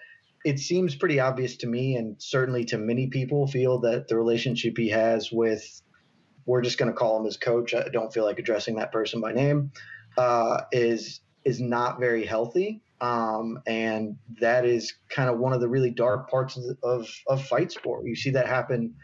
it seems pretty obvious to me, and certainly to many people, feel that the relationship he has with we're just to call him his coach. I don't feel like addressing that person by name. Uh, is is not very healthy, um, and that is kind of one of the really dark parts of, of of fight sport. You see that happen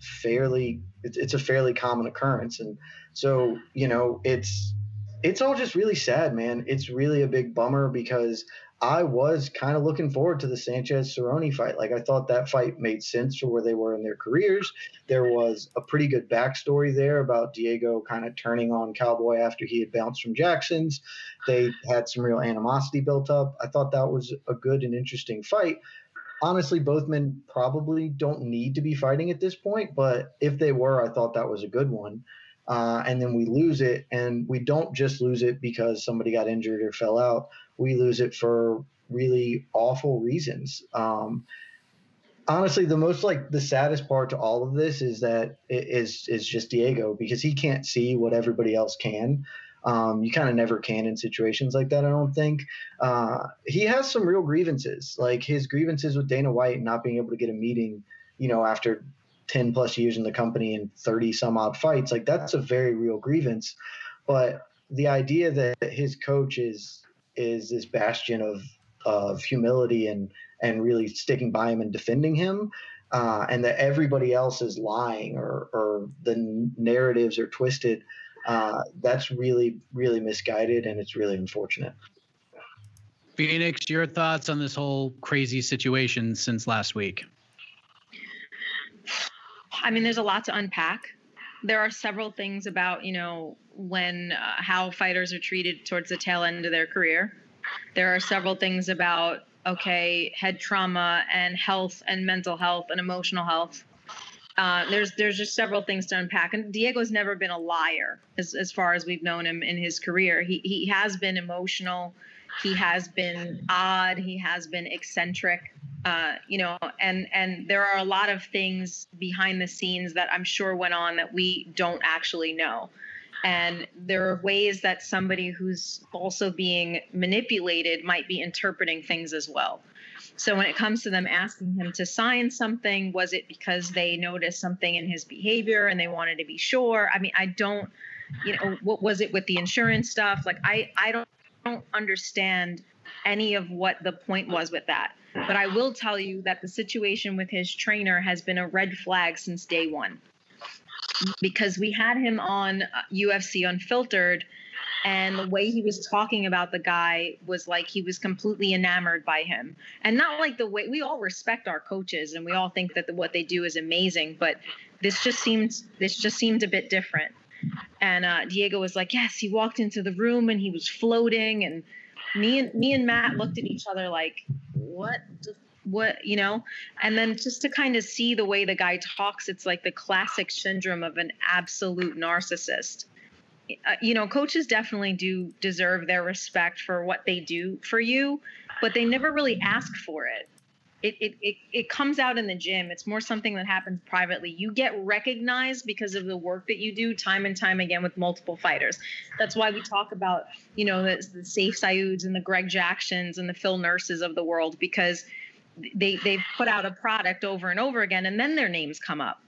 fairly. It's, it's a fairly common occurrence, and so you know it's it's all just really sad, man. It's really a big bummer because I was kind of looking forward to the Sanchez Cerrone fight. Like I thought that fight made sense for where they were in their careers. There was a pretty good backstory there about Diego kind of turning on Cowboy after he had bounced from Jackson's. They had some real animosity built up. I thought that was a good and interesting fight. Honestly, both men probably don't need to be fighting at this point, but if they were, I thought that was a good one. Uh, and then we lose it, and we don't just lose it because somebody got injured or fell out. We lose it for really awful reasons. Um, honestly, the most like the saddest part to all of this is that it is is just Diego because he can't see what everybody else can. Um, you kind of never can in situations like that. I don't think uh, he has some real grievances, like his grievances with Dana White not being able to get a meeting. You know, after 10 plus years in the company and 30 some odd fights like that's a very real grievance but the idea that his coach is is this bastion of of humility and and really sticking by him and defending him uh, and that everybody else is lying or or the narratives are twisted uh, that's really really misguided and it's really unfortunate Phoenix, your thoughts on this whole crazy situation since last week? I mean, there's a lot to unpack. There are several things about, you know, when uh, how fighters are treated towards the tail end of their career. There are several things about, okay, head trauma and health and mental health and emotional health. uh, there's there's just several things to unpack. And Diego's never been a liar as as far as we've known him in his career. He he has been emotional. He has been odd. He has been eccentric. Uh, you know, and and there are a lot of things behind the scenes that I'm sure went on that we don't actually know. And there are ways that somebody who's also being manipulated might be interpreting things as well. So when it comes to them asking him to sign something, was it because they noticed something in his behavior and they wanted to be sure? I mean, I don't, you know, what was it with the insurance stuff? Like I I don't don't understand any of what the point was with that. But I will tell you that the situation with his trainer has been a red flag since day 1. Because we had him on UFC uh, Unfiltered and the way he was talking about the guy was like he was completely enamored by him and not like the way we all respect our coaches and we all think that the, what they do is amazing but this just seemed this just seemed a bit different and uh, diego was like yes he walked into the room and he was floating and me and me and matt looked at each other like what what you know and then just to kind of see the way the guy talks it's like the classic syndrome of an absolute narcissist uh, you know, coaches definitely do deserve their respect for what they do for you, but they never really ask for it. It, it, it, it comes out in the gym. It's more something that happens privately. You get recognized because of the work that you do time and time again with multiple fighters. That's why we talk about, you know, the, the Sayif Saud's and the Greg Jacksons and the Phil Nurses of the world because they, they've put out a product over and over again and then their names come up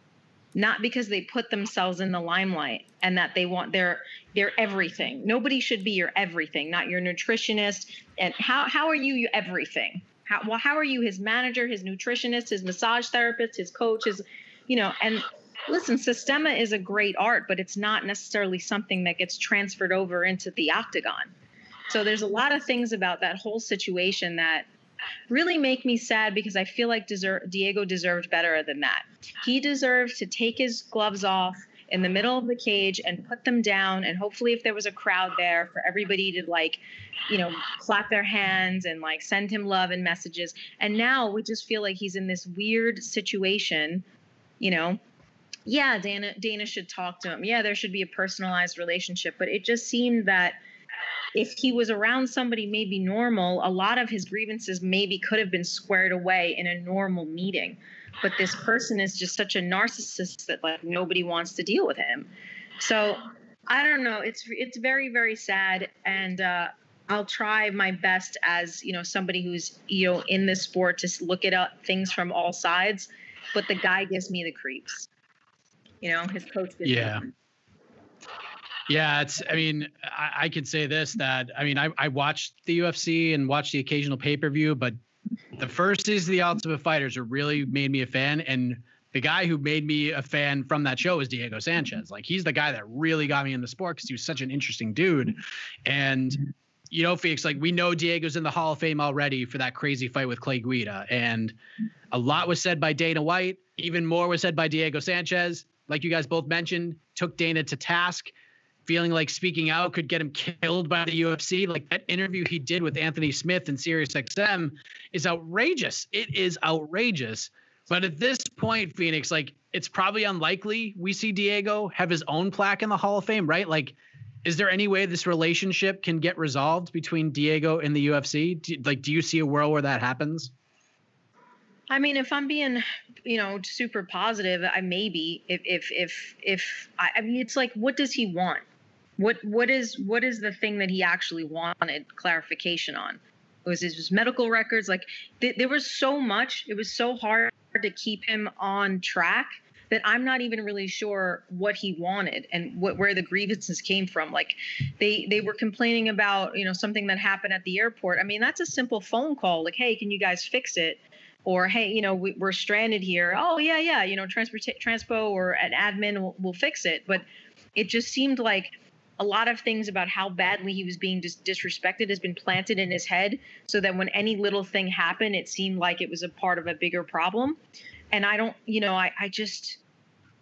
not because they put themselves in the limelight and that they want their their everything. Nobody should be your everything, not your nutritionist. And how how are you everything? How well how are you his manager, his nutritionist, his massage therapist, his coach, his you know, and listen, Systema is a great art, but it's not necessarily something that gets transferred over into the octagon. So there's a lot of things about that whole situation that really make me sad because I feel like deser- Diego deserved better than that. He deserved to take his gloves off in the middle of the cage and put them down. And hopefully if there was a crowd there for everybody to like you know clap their hands and like send him love and messages. And now we just feel like he's in this weird situation you know? Yeah dana dana should talk to him. Yeah there should be a personalized relationship. But it just seemed that if he was around somebody maybe normal, a lot of his grievances maybe could have been squared away in a normal meeting. But this person is just such a narcissist that like nobody wants to deal with him. So I don't know. It's it's very very sad, and uh, I'll try my best as you know somebody who's you know in this sport to look at things from all sides. But the guy gives me the creeps. You know, his coach. yeah. Me yeah, it's. I mean, I, I could say this that I mean, I, I watched the UFC and watched the occasional pay per view, but the first of the Ultimate Fighters really made me a fan, and the guy who made me a fan from that show is Diego Sanchez. Like he's the guy that really got me in the sport because he was such an interesting dude, and you know, Felix, like we know Diego's in the Hall of Fame already for that crazy fight with Clay Guida, and a lot was said by Dana White. Even more was said by Diego Sanchez. Like you guys both mentioned, took Dana to task feeling like speaking out could get him killed by the UFC. Like that interview he did with Anthony Smith and SiriusXM is outrageous. It is outrageous. But at this point, Phoenix, like it's probably unlikely we see Diego have his own plaque in the Hall of Fame, right? Like, is there any way this relationship can get resolved between Diego and the UFC? Do, like, do you see a world where that happens? I mean, if I'm being, you know, super positive, I maybe if if if if I, I mean, it's like, what does he want? What what is what is the thing that he actually wanted clarification on? It was his medical records. Like th- there was so much. It was so hard to keep him on track that I'm not even really sure what he wanted and what where the grievances came from. Like they they were complaining about you know something that happened at the airport. I mean that's a simple phone call. Like hey, can you guys fix it? Or hey, you know we, are stranded here. Oh yeah yeah, you know transport transpo or an admin will, will fix it. But it just seemed like a lot of things about how badly he was being dis- disrespected has been planted in his head so that when any little thing happened it seemed like it was a part of a bigger problem and i don't you know i, I just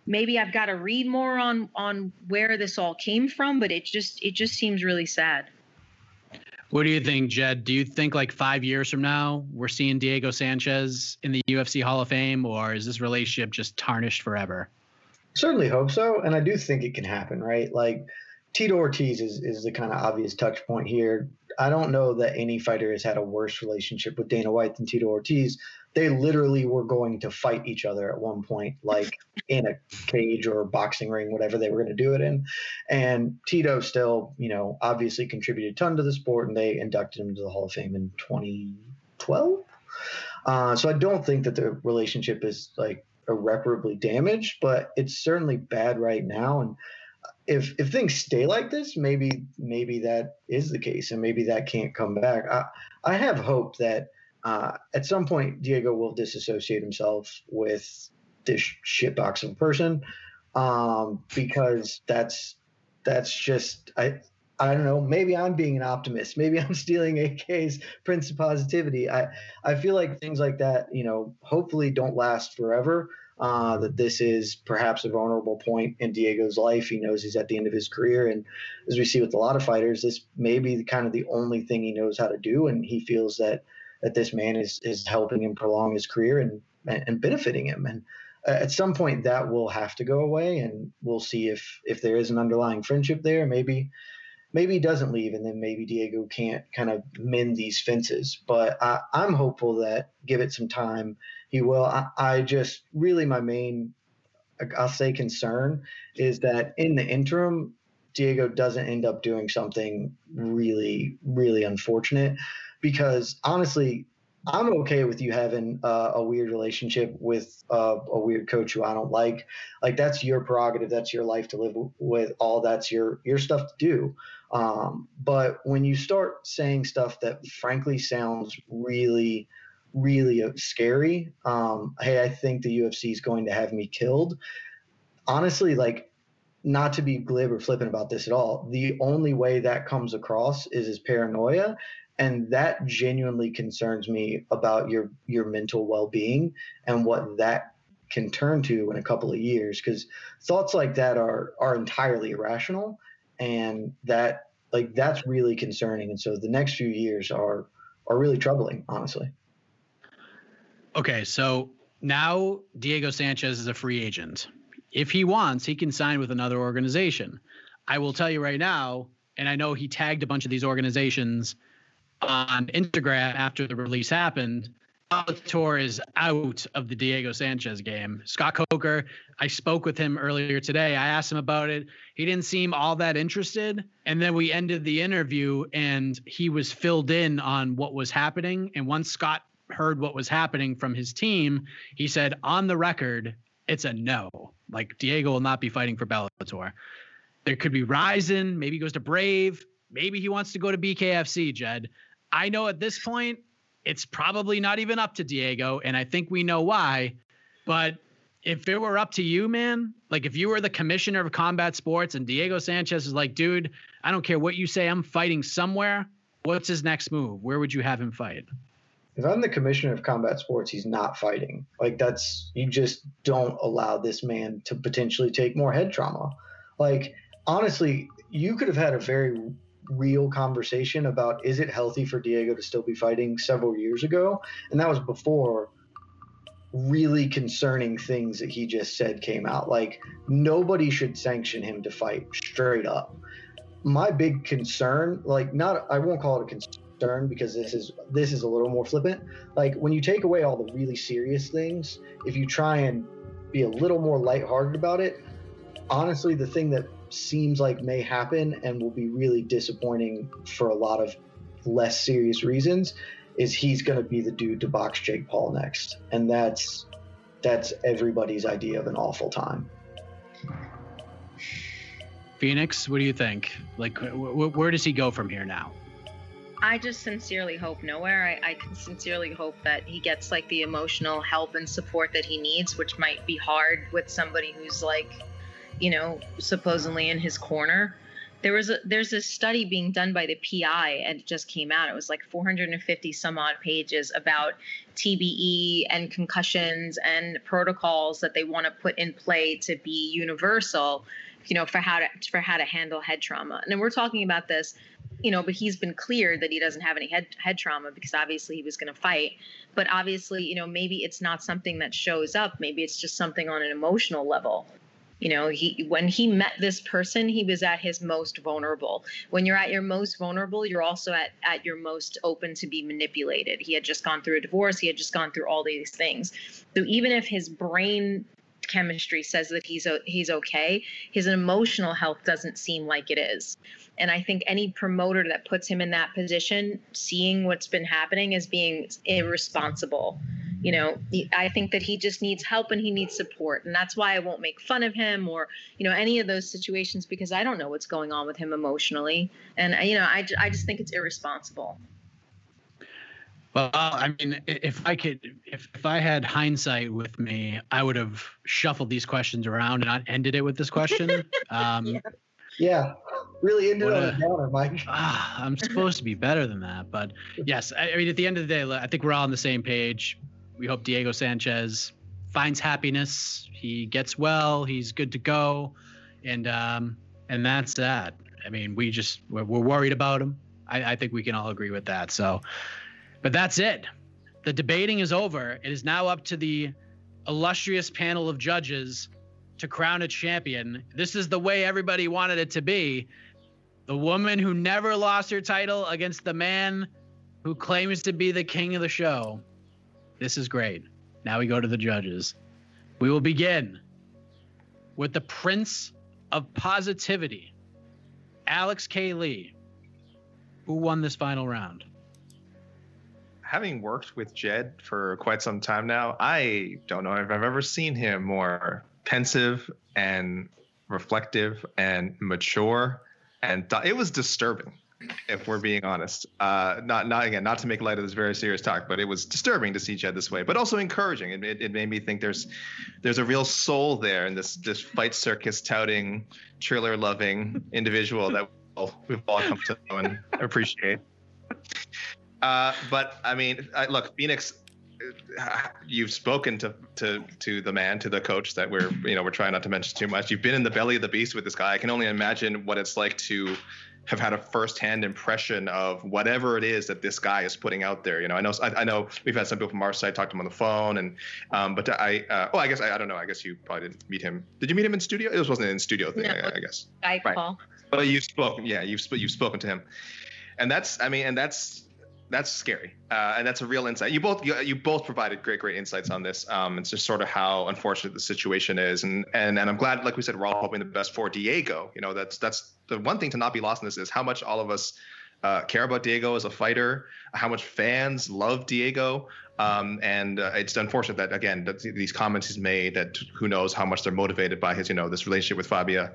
maybe i've got to read more on on where this all came from but it just it just seems really sad What do you think, Jed? Do you think like five years from now we're seeing Diego Sanchez in the UFC Hall of Fame, or is this relationship just tarnished forever? Certainly hope so, and I do think it can happen, right? Like Tito Ortiz is is the kind of obvious touch point here. I don't know that any fighter has had a worse relationship with Dana White than Tito Ortiz. They literally were going to fight each other at one point, like in a cage or a boxing ring, whatever they were going to do it in. And Tito still, you know, obviously contributed a ton to the sport, and they inducted him to the Hall of Fame in 2012. Uh, so I don't think that the relationship is like irreparably damaged, but it's certainly bad right now. And if if things stay like this, maybe maybe that is the case, and maybe that can't come back. I I have hope that uh, at some point Diego will disassociate himself with this shitbox of person, um, because that's that's just I. I don't know. Maybe I'm being an optimist. Maybe (laughs) I'm stealing AK's Prince of Positivity. I, I feel like things like that, you know, hopefully don't last forever uh, that this is perhaps a vulnerable point in Diego's life. He knows he's at the end of his career, and as we see with a lot of fighters, this may be kind of the only thing he knows how to do, and he feels that that this man is is helping him prolong his career and and benefiting him. And uh, at some point, that will have to go away, and we'll see if if there is an underlying friendship there. Maybe maybe he doesn't leave and then maybe Diego can't kind of mend these fences. But I, I, am hopeful that give it some time he will. I, I just really my main, I'll say concern is that in the interim, Diego doesn't end up doing something really, really unfortunate. Because honestly, I'm okay with you having uh, a weird relationship with uh, a weird coach who I don't like. Like that's your prerogative. That's your life to live with. All that's your your stuff to do. Um, but when you start saying stuff that frankly sounds really really scary. Um, hey, I think the UFC is going to have me killed. Honestly, like, not to be glib or flippant about this at all. The only way that comes across is as paranoia, and that genuinely concerns me about your your mental well being and what that can turn to in a couple of years. Because thoughts like that are are entirely irrational, and that like that's really concerning. And so the next few years are are really troubling, honestly. Okay, so now Diego Sanchez is a free agent. If he wants, he can sign with another organization. I will tell you right now, and I know he tagged a bunch of these organizations on Instagram after the release happened. Bellator is out of the Diego Sanchez game. Scott Coker, I spoke with him earlier today. I asked him about it. He didn't seem all that interested. And then we ended the interview and he was filled in on what was happening. And once Scott heard what was happening from his team, he said on the record, it's a no. Like Diego will not be fighting for Bellator. There could be Rizin, maybe he goes to Brave, maybe he wants to go to BKFC, Jed. I know at this point, it's probably not even up to Diego, and I think we know why. But if it were up to you, man, like if you were the commissioner of combat sports and Diego Sanchez is like, dude, I don't care what you say, I'm fighting somewhere. What's his next move? Where would you have him fight? If I'm the commissioner of combat sports, he's not fighting. Like that's you just don't allow this man to potentially take more head trauma. Like honestly, you could have had a very real conversation about is it healthy for Diego to still be fighting several years ago, and that was before really concerning things that he just said came out. Like nobody should sanction him to fight straight up. My big concern, like not I won't call it a concern stern because this is this is a little more flippant. Like when you take away all the really serious things, if you try and be a little more lighthearted about it, honestly, the thing that seems like may happen and will be really disappointing for a lot of less serious reasons is he's going to be the dude to box Jake Paul next, and that's that's everybody's idea of an awful time. Phoenix, what do you think? Like, where does he go from here now? I just sincerely hope nowhere. I, I can sincerely hope that he gets like the emotional help and support that he needs, which might be hard with somebody who's like, you know, supposedly in his corner. There was a there's a study being done by the PI and it just came out. It was like 450 some odd pages about TBI and concussions and protocols that they want to put in play to be universal you know, for how to for how to handle head trauma. And we're talking about this, you know, but he's been clear that he doesn't have any head head trauma because obviously he was going to fight. But obviously, you know, maybe it's not something that shows up. Maybe it's just something on an emotional level. You know, he when he met this person, he was at his most vulnerable. When you're at your most vulnerable, you're also at at your most open to be manipulated. He had just gone through a divorce. He had just gone through all these things. So even if his brain chemistry says that he's he's okay, his emotional health doesn't seem like it is. And I think any promoter that puts him in that position, seeing what's been happening, is being irresponsible. You know, I think that he just needs help and he needs support, and that's why I won't make fun of him or you know any of those situations because I don't know what's going on with him emotionally, and you know I, I just think it's irresponsible. Well, I mean, if I could, if, if I had hindsight with me, I would have shuffled these questions around and not ended it with this question. (laughs) Um, Yeah, really ended What on a- a downer, Mike. (laughs) ah, I'm supposed to be better than that, but yes, I, I mean, at the end of the day, I think we're all on the same page. We hope Diego Sanchez finds happiness. He gets well. He's good to go, and um, and that's that. I mean, we just we're, we're worried about him. I, I think we can all agree with that. So, but that's it. The debating is over. It is now up to the illustrious panel of judges to crown a champion. This is the way everybody wanted it to be. The woman who never lost her title against the man who claims to be the king of the show. This is great. Now we go to the judges. We will begin with the Prince of Positivity, Alex K. Lee, who won this final round. Having worked with Jed for quite some time now, I don't know if I've ever seen him more pensive and reflective and mature. And th- it was disturbing, if we're being honest. Uh, not, not again, not to make light of this very serious talk, but it was disturbing to see Jed this way, but also encouraging. It, it, it made me think there's, there's a real soul there in this, this fight circus touting, trailer loving individual that we've all come to know and appreciate. Uh, but I mean, I, look, Phoenix. uh, You've spoken to, to to the man, to the coach that we're you know we're trying not to mention too much. You've been in the belly of the beast with this guy. I can only imagine what it's like to have had a firsthand impression of whatever it is that this guy is putting out there. You know, I know I, I know we've had some people from our side talk to him on the phone, and um, but I uh, oh I guess I, I don't know. I guess you probably didn't meet him. Did you meet him in studio? It wasn't in studio thing, No. I, I guess. Skype Right. call. Well, you've spoken, yeah, you've sp- you've spoken to him, and that's, I mean, and that's that's scary, uh, and that's a real insight. You both you, you both provided great great insights on this. Um, it's just sort of how unfortunate the situation is, and and and I'm glad, like we said, we're all hoping the best for Diego. You know, that's that's the one thing to not be lost in this is how much all of us. Uh, care about Diego as a fighter, how much fans love Diego, um, and uh, it's unfortunate that again that these comments he's made that who knows how much they're motivated by his you know this relationship with Fabia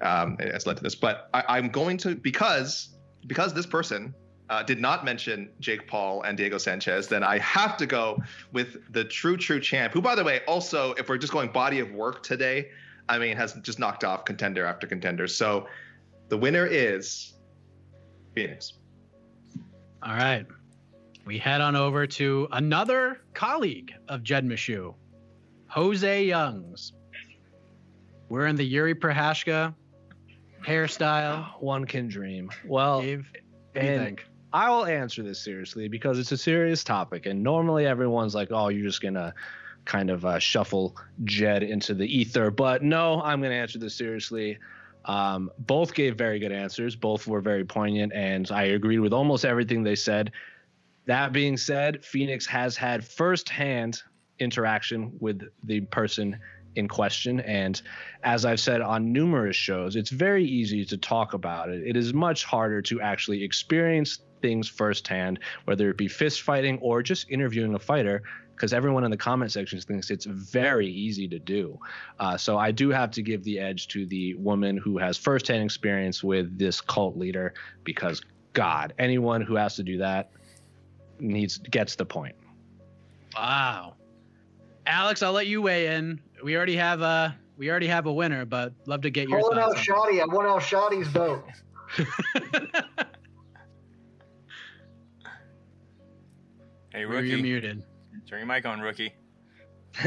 um, has led to this. But I, I'm going to because because this person uh, did not mention Jake Paul and Diego Sanchez, then I have to go with the true true champ. Who, by the way, also if we're just going body of work today, I mean has just knocked off contender after contender. So the winner is Phoenix. All right. We head on over to another colleague of Jed Meshew, Jose Youngs. We're in the Jiri Prochazka hairstyle. One can dream. Well, Dave, what do you and think? I will answer this seriously because it's a serious topic, and normally everyone's like, "Oh, you're just gonna kind of uh, shuffle Jed into the ether," but no, I'm gonna answer this seriously. Um, both gave very good answers. Both were very poignant, and I agreed with almost everything they said. That being said, Phoenix has had firsthand interaction with the person in question. And as I've said on numerous shows, it's very easy to talk about it. It is much harder to actually experience things firsthand, whether it be fist fighting or just interviewing a fighter. Because everyone in the comment sections thinks it's very easy to do. Uh, so I do have to give the edge to the woman who has firsthand experience with this cult leader. Because God, anyone who has to do that needs gets the point. Wow. Alex, I'll let you weigh in. We already have a we already have a winner, but love to get your Calling out thoughts. Shatti. I want Al Shatti's vote. (laughs) Hey, Where You're rookie. muted. Turn your mic on, rookie. (laughs)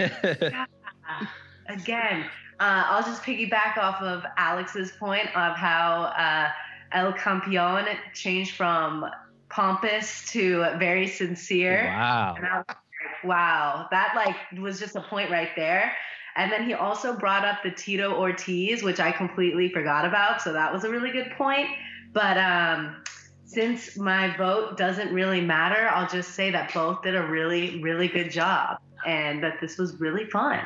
Again, Uh, I'll just piggyback off of Alex's point of how uh, El Campeon changed from pompous to very sincere. Wow. And I was like, wow, that like was just a point right there. And then he also brought up the Tito Ortiz, which I completely forgot about. So that was a really good point. But um, since my vote doesn't really matter, I'll just say that both did a really, really good job and that this was really fun.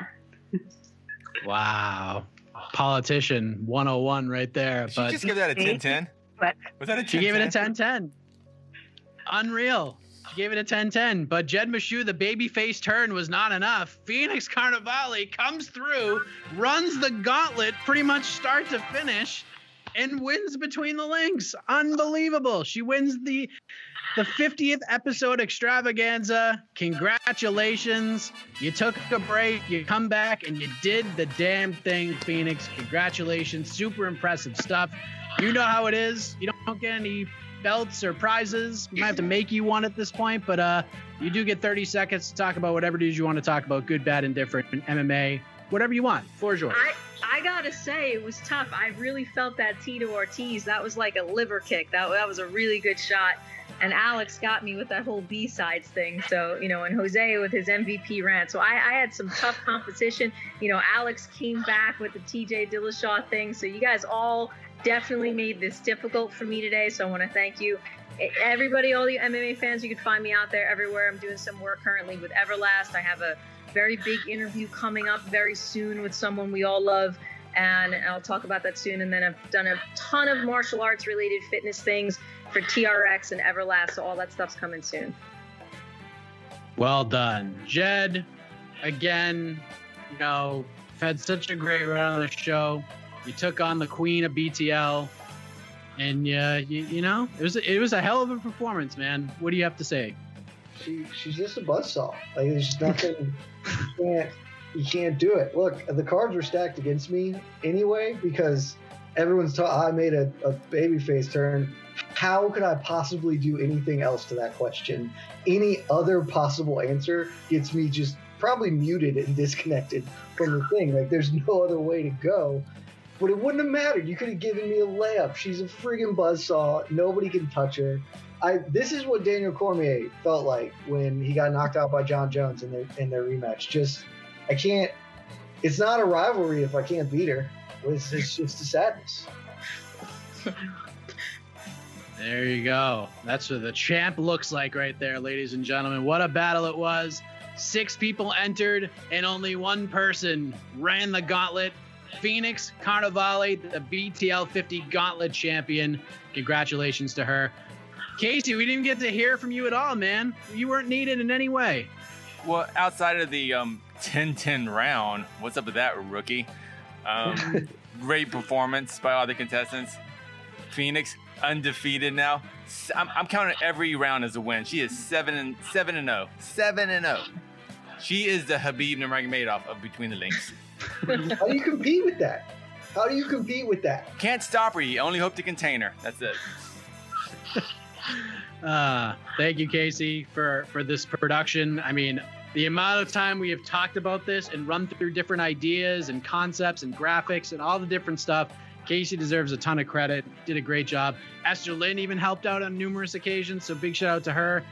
Wow. Politician 101 right there. She but just give that a 10 10. But Was that a 10 She gave it a 10 10. Unreal. She gave it a 10 10. But Jed Meshew, the babyface turn was not enough. Phoenix Carnevale comes through, runs the gauntlet pretty much start to finish, and wins between the links. Unbelievable. She wins the the 50th episode extravaganza. Congratulations. You took a break, you come back, and you did the damn thing, Phoenix. Congratulations. Super impressive stuff. You know how it is. You don't get any belts or prizes. We might have to make you one at this point, but uh, you do get 30 seconds to talk about whatever it is you want to talk about good, bad, indifferent, MMA, whatever you want. Floor is yours. I, I gotta say, it was tough. I really felt that Tito Ortiz. That was like a liver kick. That, that was a really good shot. And Alex got me with that whole B sides thing. So, you know, and Jose with his MVP rant. So I, I had some tough competition. You know, Alex came back with the TJ Dillashaw thing. So you guys all definitely made this difficult for me today. So I want to thank you. Everybody, all you MMA fans, you can find me out there everywhere. I'm doing some work currently with Everlast. I have a very big interview coming up very soon with someone we all love. And I'll talk about that soon. And then I've done a ton of martial arts related fitness things for TRX and Everlast. So all that stuff's coming soon. Well done. Jed, again, you know, had such a great run on the show. You took on the queen of BTL. And uh, you, you know, it was it was a hell of a performance, man. What do you have to say? She, she's just a buzzsaw. Like there's just nothing. (laughs) you can't you can't do it. Look, the cards were stacked against me anyway because everyone's taught I made a, a babyface turn. How could I possibly do anything else to that question? Any other possible answer gets me just probably muted and disconnected from the thing. Like there's no other way to go. But it wouldn't have mattered. You could have given me a layup. She's a friggin' buzzsaw. Nobody can touch her. I this is what Daniel Cormier felt like when he got knocked out by Jon Jones in their in their rematch. Just I can't. It's not a rivalry if I can't beat her. It's, it's just a sadness. There you go. That's what the champ looks like right there, ladies and gentlemen. What a battle it was. Six people entered, and only one person ran the gauntlet. Phoenix Carnevale, the BTL 50 Gauntlet champion. Congratulations to her. Casey, we didn't get to hear from you at all, man. You weren't needed in any way. Well, outside of the um, 10-10 round, what's up with that, rookie? Um, (laughs) great performance by all the contestants. Phoenix undefeated now. S- I'm, I'm counting every round as a win. She is seven and seven and zero. Seven and zero. She is the Khabib Nurmagomedov of Between the Links. How do you compete with that? How do you compete with that? Can't stop her. You only hope to contain her. That's it. (laughs) Uh, thank you, Casey, for for this production. I mean, the amount of time we have talked about this and run through different ideas and concepts and graphics and all the different stuff. Casey deserves a ton of credit. Did a great job. Esther Lynn even helped out on numerous occasions, so big shout out to her.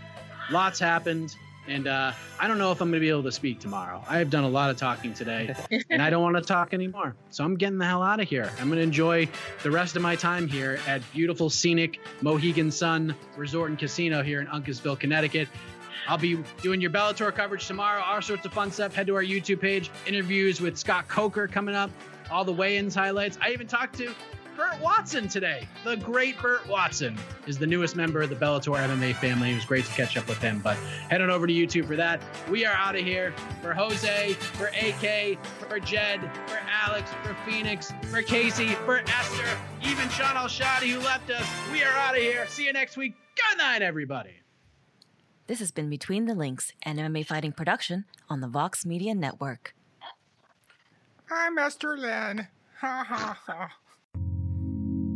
Lots happened, and uh, I don't know if I'm going to be able to speak tomorrow. I have done a lot of talking today, (laughs) and I don't want to talk anymore. So I'm getting the hell out of here. I'm going to enjoy the rest of my time here at beautiful, scenic Mohegan Sun Resort and Casino here in Uncasville, Connecticut. I'll be doing your Bellator coverage tomorrow. All sorts of fun stuff. Head to our YouTube page. Interviews with Scott Coker coming up. All the weigh-ins highlights. I even talked to Burt Watson today. The great Burt Watson is the newest member of the Bellator MMA family. It was great to catch up with him. But head on over to YouTube for that. We are out of here. For Jose, for AK, for Jed, for Alex, for Phoenix, for Casey, for Esther, even Sean Al-Shatti who left us. We are out of here. See you next week. Good night, everybody. This has been Between the Links, an MMA fighting production on the Vox Media Network. I'm Esther Lynn. Ha ha ha.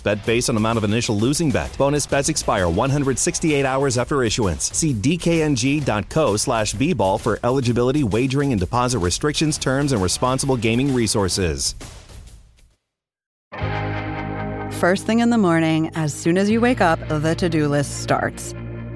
bet based on amount of initial losing bet. Bonus bets expire 168 hours after issuance. See dkng.co slash bball for eligibility, wagering, and deposit restrictions, terms, and responsible gaming resources. First thing in the morning, as soon as you wake up, the to do list starts.